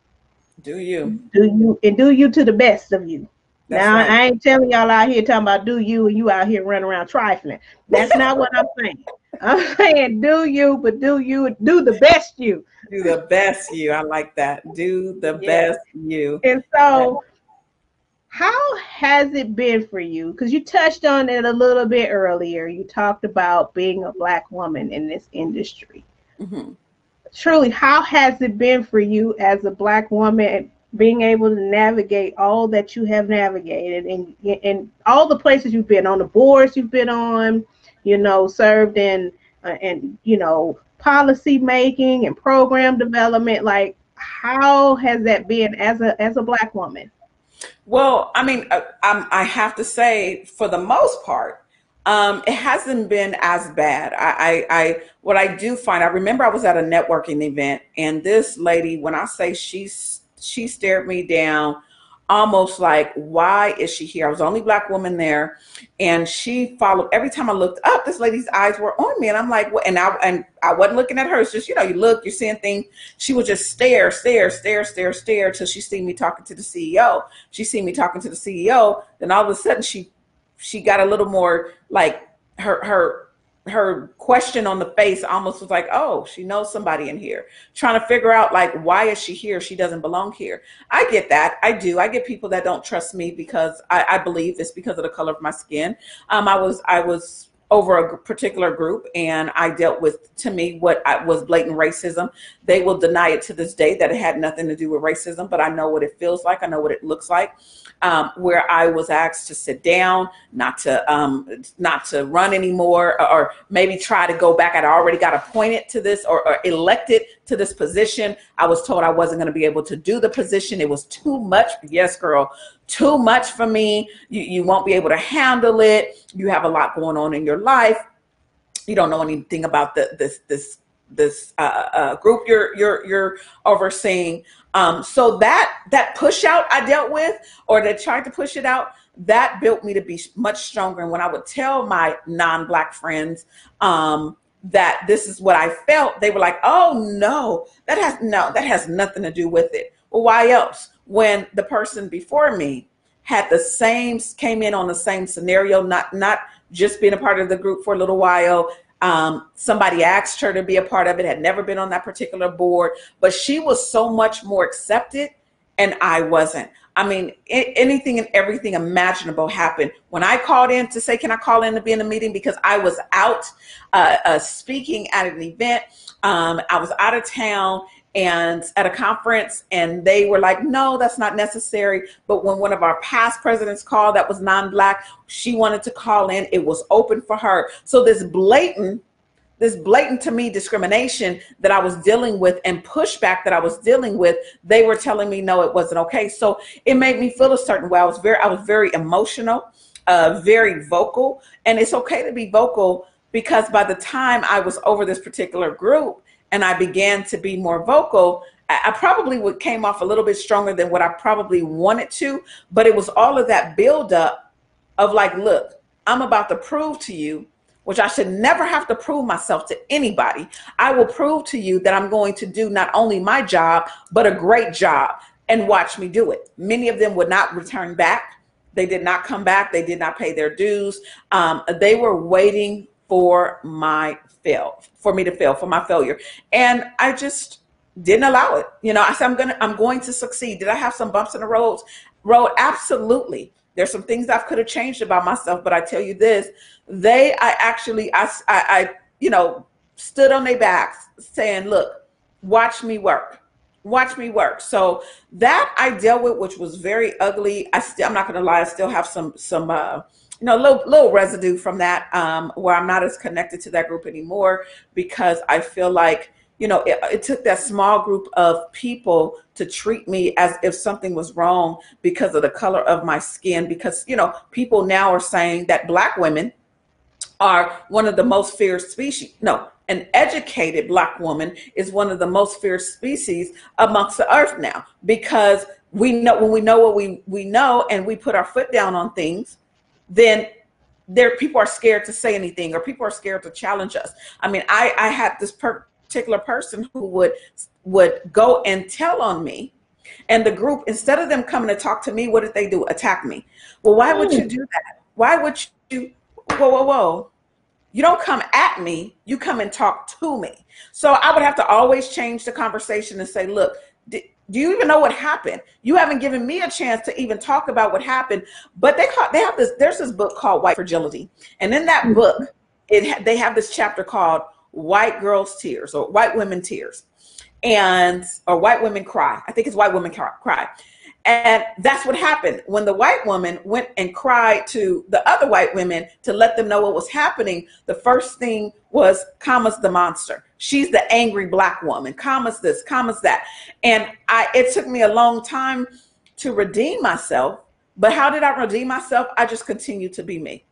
Do you. Do you and do you to the best of you. That's now right. I ain't telling y'all out here talking about do you and you out here running around trifling. That's not what I'm saying. I'm saying do you, but do you do the best you. Do the best you. I like that. Do the yeah. best you. And so how has it been for you? Because you touched on it a little bit earlier. You talked about being a black woman in this industry. Mm-hmm. Truly, how has it been for you as a black woman being able to navigate all that you have navigated and and all the places you've been on the boards you've been on you know served in uh, and you know policy making and program development like how has that been as a as a black woman well i mean uh, i have to say for the most part um, it hasn't been as bad. I, I, I, what I do find, I remember I was at a networking event, and this lady, when I say she's she stared me down almost like why is she here? I was the only black woman there. And she followed every time i looked up this lady's eyes were on me. And i'm like what? And i and i wasn't looking at her. It's just you know you look you're seeing things. She would just stare stare stare stare stare till she seen me talking to the ceo she seen me talking to the ceo then all of a sudden she she got a little more like her her her question on the face almost was like, oh, she knows somebody in here. Trying to figure out like why is she here? She doesn't belong here. I get that. I do. I get people that don't trust me because I, I believe it's because of the color of my skin. Um, I was I was over a particular group and I dealt with, to me, what I, was blatant racism. They will deny it to this day that it had nothing to do with racism, but I know what it feels like. I know what it looks like. Um, where I was asked to sit down, not to um, not to run anymore, or, maybe try to go back. I'd already got appointed to this or, or elected to this position. I was told I wasn't going to be able to do the position. It was too much. Yes, girl, too much for me. You, you won't be able to handle it. You have a lot going on in your life. You don't know anything about the, this this this uh, uh, group you're you're you're overseeing. Um, so that that push out I dealt with, or they tried to push it out, that built me to be much stronger. And when I would tell my non-black friends um, that this is what I felt, they were like, "Oh no, that has no, that has nothing to do with it." Well, why else? when the person before me had the same came in on the same scenario not not just being a part of the group for a little while um, somebody asked her to be a part of it had never been on that particular board but she was so much more accepted and i wasn't. I mean anything and everything imaginable happened. When i called in to say can i call in to be in a meeting? because i was out uh, uh, speaking at an event um, i was out of town and at a conference and they were like no that's not necessary but when one of our past presidents called that was non-black she wanted to call in it was open for her so this blatant this blatant to me discrimination that I was dealing with and pushback that I was dealing with, they were telling me no, it wasn't okay. So it made me feel a certain way. I was very, I was very emotional, uh, very vocal, and it's okay to be vocal because by the time I was over this particular group and I began to be more vocal, I probably would came off a little bit stronger than what I probably wanted to, but it was all of that buildup of like, look, I'm about to prove to you, which I should never have to prove myself to anybody. I will prove to you that I'm going to do not only my job, but a great job and watch me do it. Many of them would not return back. They did not come back. They did not pay their dues. Um, they were waiting for my fail, for me to fail, for my failure. And I just didn't allow it. You know, I said I'm gonna I'm going to succeed. Did I have some bumps in the road? Road, absolutely. There's some things I could have changed about myself, but I tell you this, they I actually I I, I you know stood on their backs saying, look, watch me work. Watch me work. So that I dealt with, which was very ugly. I still I'm not gonna lie, I still have some some uh you know, little little residue from that, um, where I'm not as connected to that group anymore because I feel like you know, it, it, took that small group of people to treat me as if something was wrong because of the color of my skin. Because, you know, people now are saying that black women are one of the most feared species. No, an educated black woman is one of the most feared species amongst the earth now because we know when we know what we, we know and we put our foot down on things, then there people are scared to say anything or people are scared to challenge us. I mean, I, I had this per- particular person who would would go and tell on me and the group instead of them coming to talk to me what did they do? Attack me. Well why would you hmm. do that? Why would you whoa whoa whoa. You don't come at me you come and talk to me. So i would have to always change the conversation and say look do you even know what happened? You haven't given me a chance to even talk about what happened but they call they have this there's this book called white fragility. And in that hmm. book it they have this chapter called white girls tears or white women tears. And or white women cry. I think it's white women cry and that's what happened. When the white woman went and cried to the other white women to let them know what was happening the first thing was Kama's the monster. She's the angry black woman. Kama's this Kama's that. And i it took me a long time to redeem myself but how did i redeem myself? I just continued to be me.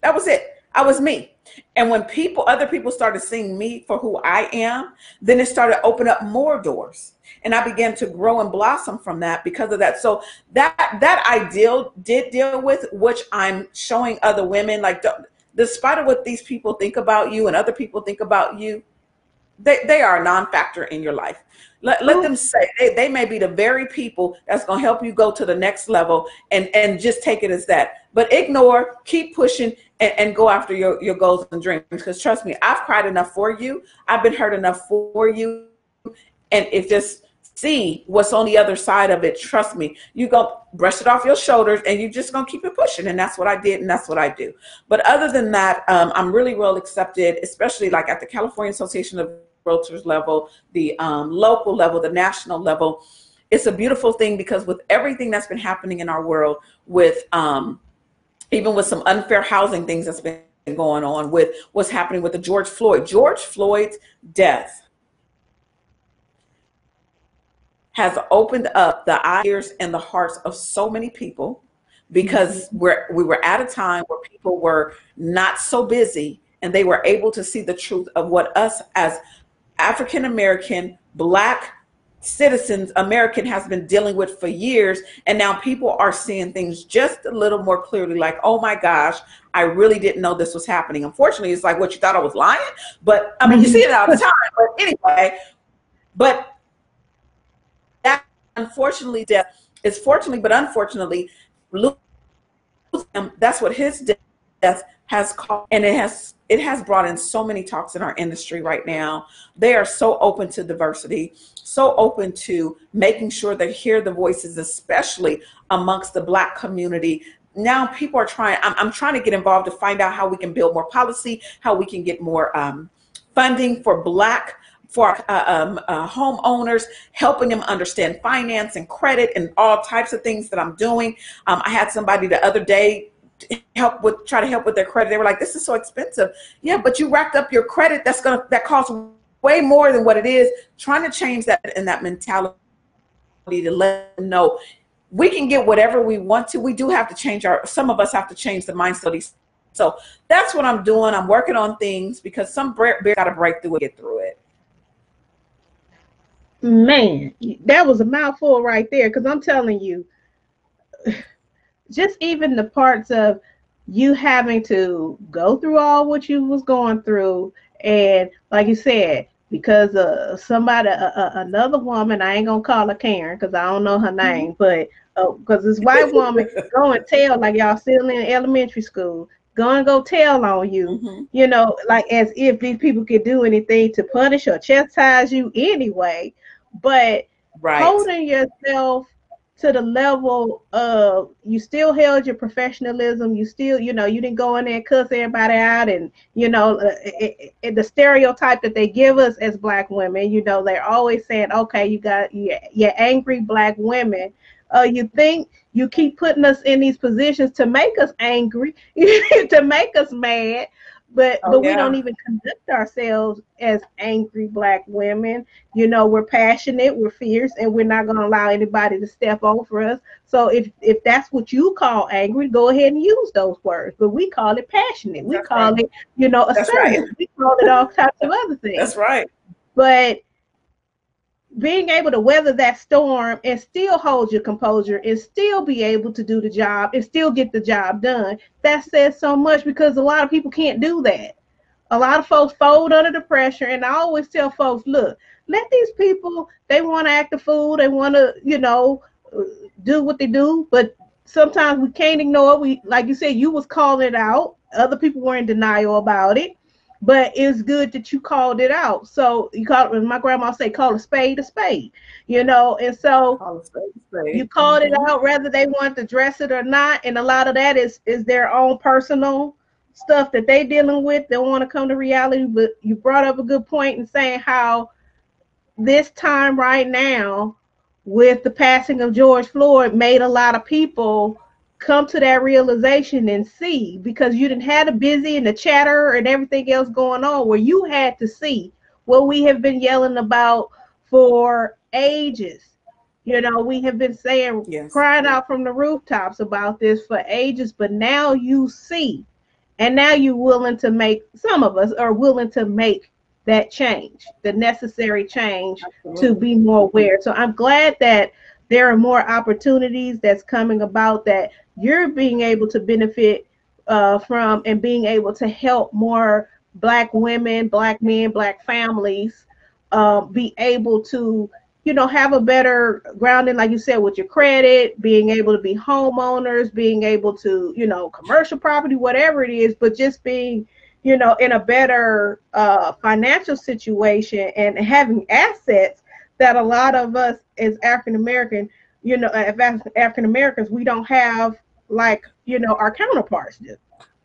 That was it I was me. And when people, other people started seeing me for who I am, then it started open up more doors. And I began to grow and blossom from that because of that. So that that I deal did deal with, which I'm showing other women, like despite of what these people think about you and other people think about you, they, they are a non-factor in your life. Let, let them say they, they may be the very people that's going to help you go to the next level and, and just take it as that. But ignore, keep pushing, and, and go after your, your goals and dreams. Because trust me, I've cried enough for you. I've been hurt enough for you. And if just see what's on the other side of it, trust me, you go brush it off your shoulders and you're just gonna keep it pushing. And that's what I did and that's what I do. But other than that, um, I'm really well accepted, especially like at the California Association of Realtors level, the um, local level, the national level. It's a beautiful thing because with everything that's been happening in our world with um, even with some unfair housing things that's been going on with what's happening with the George Floyd. George Floyd's death has opened up the ears and the hearts of so many people because mm-hmm. we're we were at a time where people were not so busy and they were able to see the truth of what us as African American black citizens American has been dealing with for years. And now people are seeing things just a little more clearly like, oh my gosh, I really didn't know this was happening. Unfortunately, it's like what you thought I was lying. But I mean, you see it all the time. But anyway, but that unfortunately death is fortunately, but unfortunately, that's what his death has called And it has it has brought in so many talks in our industry right now. They are so open to diversity, so open to making sure they hear the voices, especially amongst the Black community. Now people are trying, I'm, I'm trying to get involved to find out how we can build more policy, how we can get more um, funding for Black for uh, um, uh, homeowners, helping them understand finance and credit and all types of things that I'm doing. Um, I had somebody the other day help with try to help with their credit. They were like, "This is so expensive." Yeah, but you racked up your credit. That's gonna that costs way more than what it is. Trying to change that and that mentality to let them know we can get whatever we want to. We do have to change our. Some of us have to change the mindset. So that's what I'm doing. I'm working on things because some bear got to break through and get through it. Man, that was a mouthful right there. Because I'm telling you, just even the parts of you having to go through all what you was going through, and like you said, because uh somebody uh, uh, another woman I ain't gonna call her Karen because I don't know her mm-hmm. name, but because uh, this white woman go and tell like y'all still in elementary school, go and go tell on you, mm-hmm. you know, like as if these people could do anything to punish or chastise you anyway, but right. holding yourself to the level of you still held your professionalism. You still, you know, you didn't go in there and cuss everybody out, and you know, uh, it, it, the stereotype that they give us as black women. You know, they're always saying, "Okay, you got you, you're angry black women." Uh, you think you keep putting us in these positions to make us angry, to make us mad, but oh, but yeah. we don't even conduct ourselves as angry black women. You know we're passionate we're fierce and we're not going to allow anybody to step over us. So if if that's what you call angry go ahead and use those words. But we call it passionate. We that's call right. it you know assertive right. we call it all types of other things. that's right. But being able to weather that storm and still hold your composure and still be able to do the job and still get the job done that says so much because a lot of people can't do that. A lot of folks fold under the pressure and i always tell folks look let these people they want to act a fool they want to you know do what they do but sometimes we can't ignore it we like you said you was calling it out other people were in denial about it but it's good that you called it out. So you call it, my grandma say, call a spade a spade, you know, and so spade, spade. you called mm-hmm. it out whether they want to dress it or not. And a lot of that is is their own personal stuff that they dealing with. They want to come to reality. But you brought up a good point in saying how this time right now with the passing of George Floyd made a lot of people come to that realization and see because you didn't have the busy and the chatter and everything else going on where you had to see what we have been yelling about for ages. You know, we have been saying, yes. crying out from the rooftops about this for ages, but now you see, and now you're willing to make, some of us are willing to make that change, the necessary change Absolutely. to be more aware. So I'm glad that there are more opportunities that's coming about that you're being able to benefit uh, from and being able to help more black women black men black families uh, be able to you know have a better grounding like you said with your credit being able to be homeowners being able to you know commercial property whatever it is but just being you know in a better uh, financial situation and having assets that a lot of us as African American, you know, uh, as African Americans, we don't have like you know our counterparts do.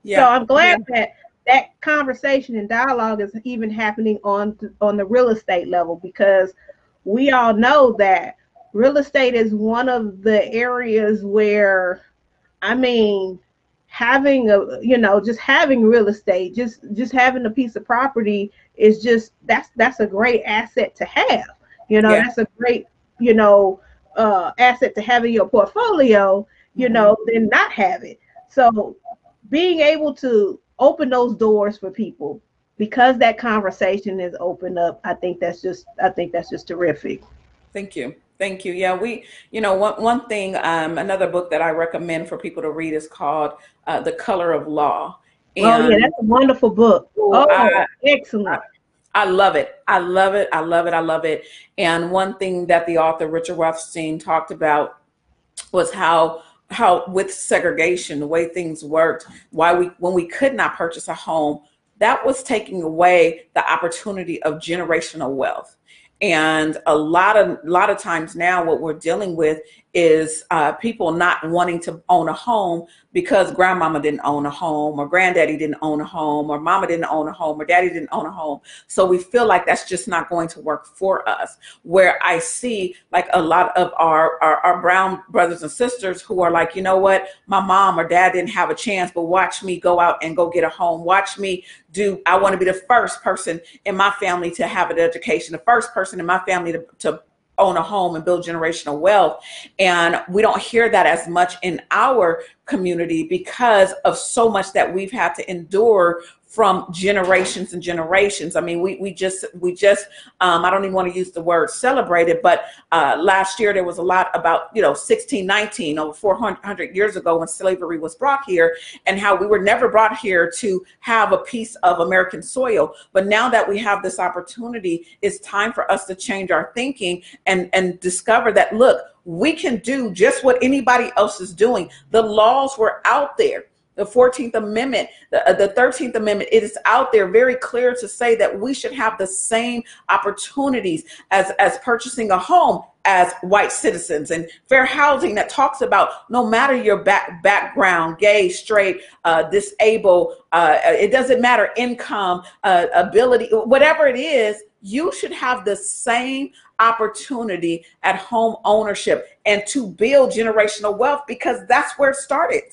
Yeah. So I'm glad yeah. that that conversation and dialogue is even happening on on the real estate level because we all know that real estate is one of the areas where I mean having a you know just having real estate just just having a piece of property is just that's that's a great asset to have you know, yeah. that's a great, you know, uh, asset to have in your portfolio, you mm-hmm. know, then not have it. So being able to open those doors for people because that conversation is opened up, I think that's just I think that's just terrific. Thank you. Thank you. Yeah, we, you know, one, one thing, um, another book that I recommend for people to read is called uh, The Color of Law. And, oh, yeah, that's a wonderful book. Oh, I, excellent. I love it. I love it. I love it. I love it. And one thing that the author Richard Rothstein talked about was how how with segregation, the way things worked, why we when we could not purchase a home, that was taking away the opportunity of generational wealth. And a lot of a lot of times now what we're dealing with is uh, people not wanting to own a home because grandmama didn't own a home or granddaddy didn't own a home or mama didn't own a home or daddy didn't own a home. So we feel like that's just not going to work for us. Where i see like a lot of our, our our brown brothers and sisters who are like you know what? My mom or dad didn't have a chance but watch me go out and go get a home. Watch me do i want to be the first person in my family to have an education the first person in my family to, to own a home and build generational wealth. And we don't hear that as much in our community because of so much that we've had to endure from generations and generations. I mean, we we just we just um, I don't even want to use the word celebrated, but uh, last year there was a lot about you know 1619 over 400 years ago when slavery was brought here, and how we were never brought here to have a piece of American soil. But now that we have this opportunity, it's time for us to change our thinking and and discover that look we can do just what anybody else is doing. The laws were out there the 14th Amendment, the, uh, the 13th Amendment, it is out there very clear to say that we should have the same opportunities as, as purchasing a home as white citizens and fair housing that talks about no matter your back, background, gay, straight, uh, disabled, uh, it doesn't matter, income, uh, ability, whatever it is, you should have the same opportunity at home ownership and to build generational wealth because that's where it started.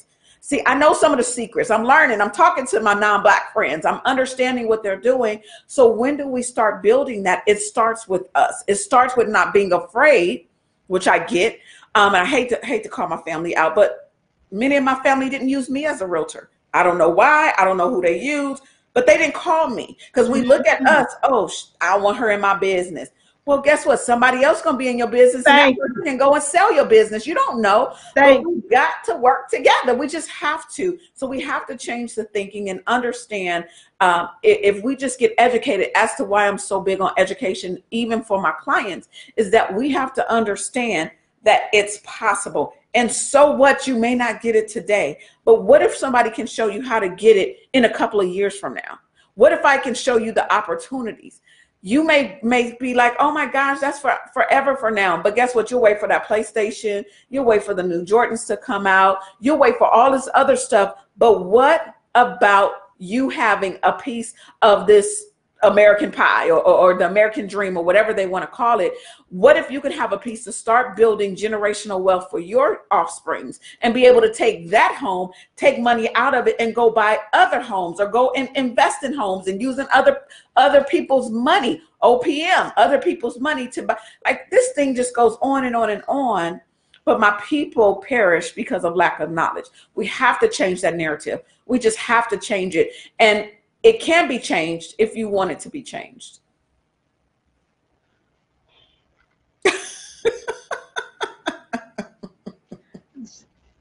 See, I know some of the secrets. I'm learning. I'm talking to my non-black friends. I'm understanding what they're doing. So when do we start building that? It starts with us. It starts with not being afraid, which I get. Um, and I hate to hate to call my family out, but many of my family didn't use me as a realtor. I don't know why. I don't know who they used, but they didn't call me because we look at us. Oh, I want her in my business. Well, guess what? Somebody else gonna be in your business and you can go and sell your business. You don't know. Thank but we got to work together. We just have to. So we have to change the thinking and understand um, if we just get educated as to why I'm so big on education, even for my clients, is that we have to understand that it's possible. And so what? You may not get it today, but what if somebody can show you how to get it in a couple of years from now? What if I can show you the opportunities? You may may be like, oh my gosh, that's for forever for now. But guess what? You'll wait for that PlayStation. You'll wait for the new Jordans to come out. You'll wait for all this other stuff. But what about you having a piece of this American pie or, or, or, the American dream or whatever they want to call it. What if you could have a piece to start building generational wealth for your offsprings and be able to take that home, take money out of it and go buy other homes or go and invest in homes and using other other people's money, OPM, other people's money to buy like this thing just goes on and on and on. But my people perish because of lack of knowledge. We have to change that narrative. We just have to change it. And it can be changed if you want it to be changed.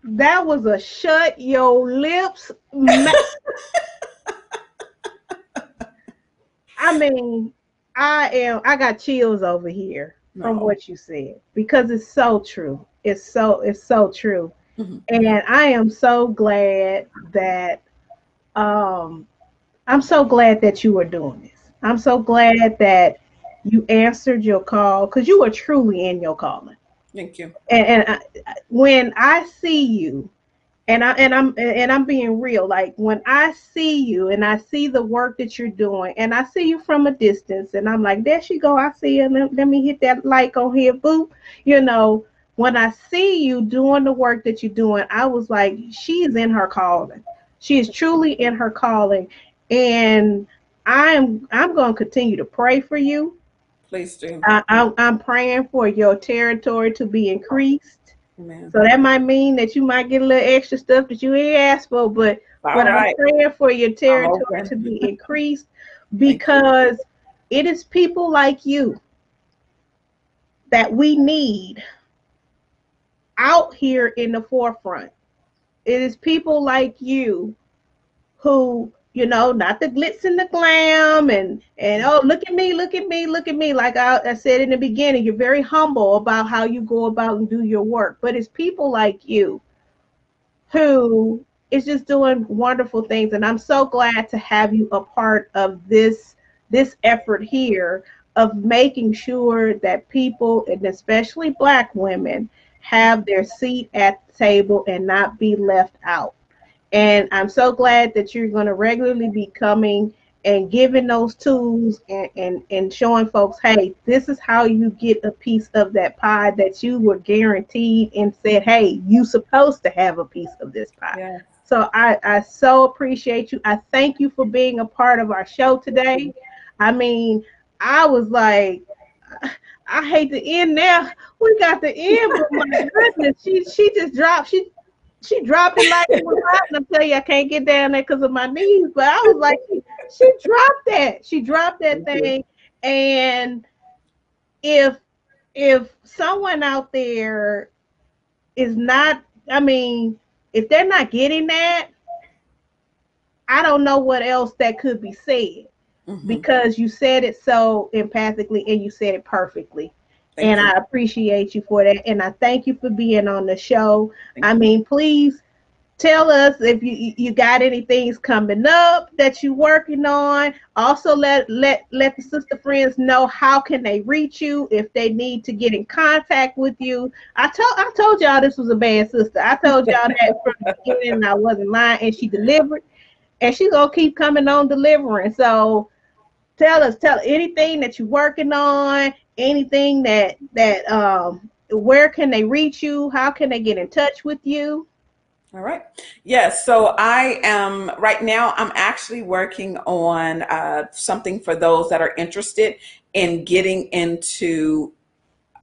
that was a shut your lips. I mean, I am I got chills over here no. from what you said because it's so true. It's so it's so true. Mm-hmm. And I am so glad that um I'm so glad that you are doing this. I'm so glad that you answered your call because you are truly in your calling. Thank you. And, and I, when I see you, and I and I'm and I'm being real. Like when I see you and I see the work that you're doing, and I see you from a distance, and I'm like, there she go. I see her. Let, let me hit that like on here, boop. You know, when I see you doing the work that you're doing, I was like, she's in her calling. She is truly in her calling, and I'm I'm going to continue to pray for you. Please do. I, I, I'm praying for your territory to be increased. Amen. So that might mean that you might get a little extra stuff that you ain't asked for, but All but right. I'm praying for your territory to be increased because it is people like you that we need out here in the forefront. It is people like you who you know, not the glitz and the glam and and oh look at me, look at me, look at me. Like I, I said in the beginning, you're very humble about how you go about and do your work. But it's people like you who is just doing wonderful things. And I'm so glad to have you a part of this this effort here of making sure that people and especially black women have their seat at the table and not be left out. And I'm so glad that you're going to regularly be coming and giving those tools and, and, and showing folks, hey, this is how you get a piece of that pie that you were guaranteed and said, hey, you supposed to have a piece of this pie. So I, I so appreciate you. I thank you for being a part of our show today. I mean, I was like, I hate to end now. We got the end, but my goodness, she she just dropped. She she dropped it like it was hot. And I tell you, I can't get down there because of my knees. But I was like, she, she dropped that. She dropped that thing. And if if someone out there is not, I mean, if they're not getting that, I don't know what else that could be said mm-hmm. because you said it so empathically and you said it perfectly. Thank and you. I appreciate you for that. And I thank you for being on the show. Thank I mean, please tell us if you you got any things coming up that you're working on also let let let the sister friends know how can they reach you if they need to get in contact with you i told i told y'all this was a bad sister i told y'all that from the beginning and i wasn't lying and she delivered and she's gonna keep coming on delivering so tell us tell anything that you're working on anything that that um where can they reach you how can they get in touch with you all right. Yes. So I am right now. I'm actually working on uh, something for those that are interested in getting into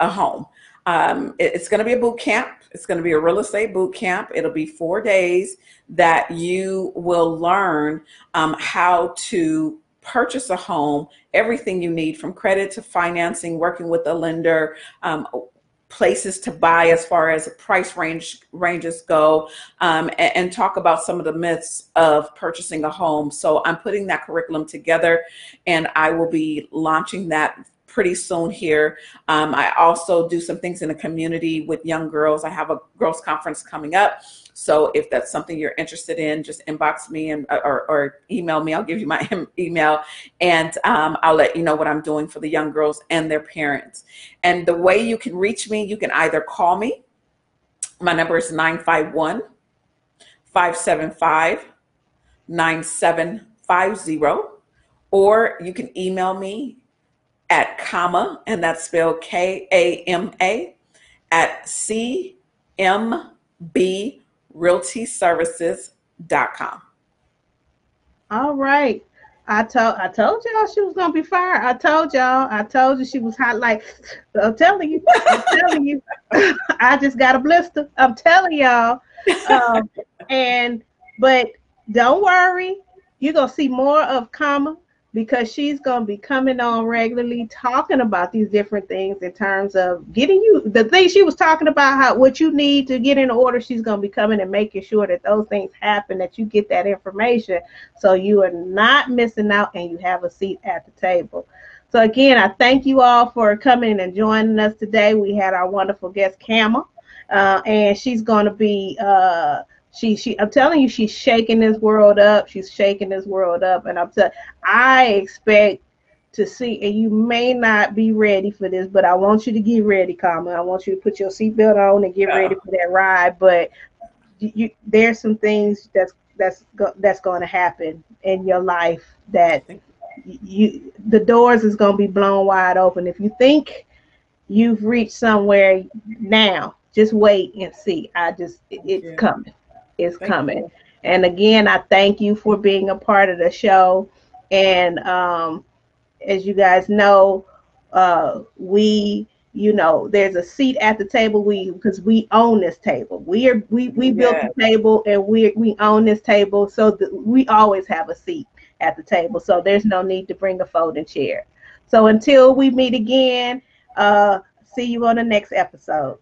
a home. Um, it, it's going to be a boot camp. It's going to be a real estate boot camp. It'll be four days that you will learn um, how to purchase a home, everything you need from credit to financing, working with a lender, um, places to buy as far as price range ranges go um, and, and, talk about some of the myths of purchasing a home so i'm putting that curriculum together and i will be launching that pretty soon here. Um, I also do some things in the community with young girls. I have a girls conference coming up. So if that's something you're interested in, just inbox me and or, or email me. I'll give you my email, and um, I'll let you know what I'm doing for the young girls and their parents. And the way you can reach me, you can either call me. My number is 951 575 9750, or you can email me at Kama and that's spelled K A M Cmbrealtyservices.com. All right. I told I told y'all she was gonna be fired. I told y'all. I told you she was hot. Like I'm telling you. I'm telling you. I just got a blister. I'm telling y'all. Um, and but don't worry. You're gonna see more of Kama because she's going to be coming on regularly talking about these different things in terms of getting you the things she was talking about how what you need to get in order. She's going to be coming and making sure that those things happen that you get that information so you are not missing out and you have a seat at the table. So again i thank you all for coming and joining us today. We had our wonderful guest Kama, uh, and she's going to be uh, she she I'm telling you she's shaking this world up. She's shaking this world up and I'm telling I expect to see and you may not be ready for this, but I want you to get ready, Kama. I want you to put your seatbelt on and get yeah. ready for that ride. But you, there's some things that's that's that's going to happen in your life that you the doors is going to be blown wide open. If you think you've reached somewhere now, just wait and see. I just it, it's yeah. coming is thank coming. You. And again, I thank you for being a part of the show. And um, as you guys know, uh, we, you know, there's a seat at the table. We because we own this table. We are we we built the table and we we own this table, so that we always have a seat at the table. So there's no need to bring a folding chair. So until we meet again, uh, see you on the next episode.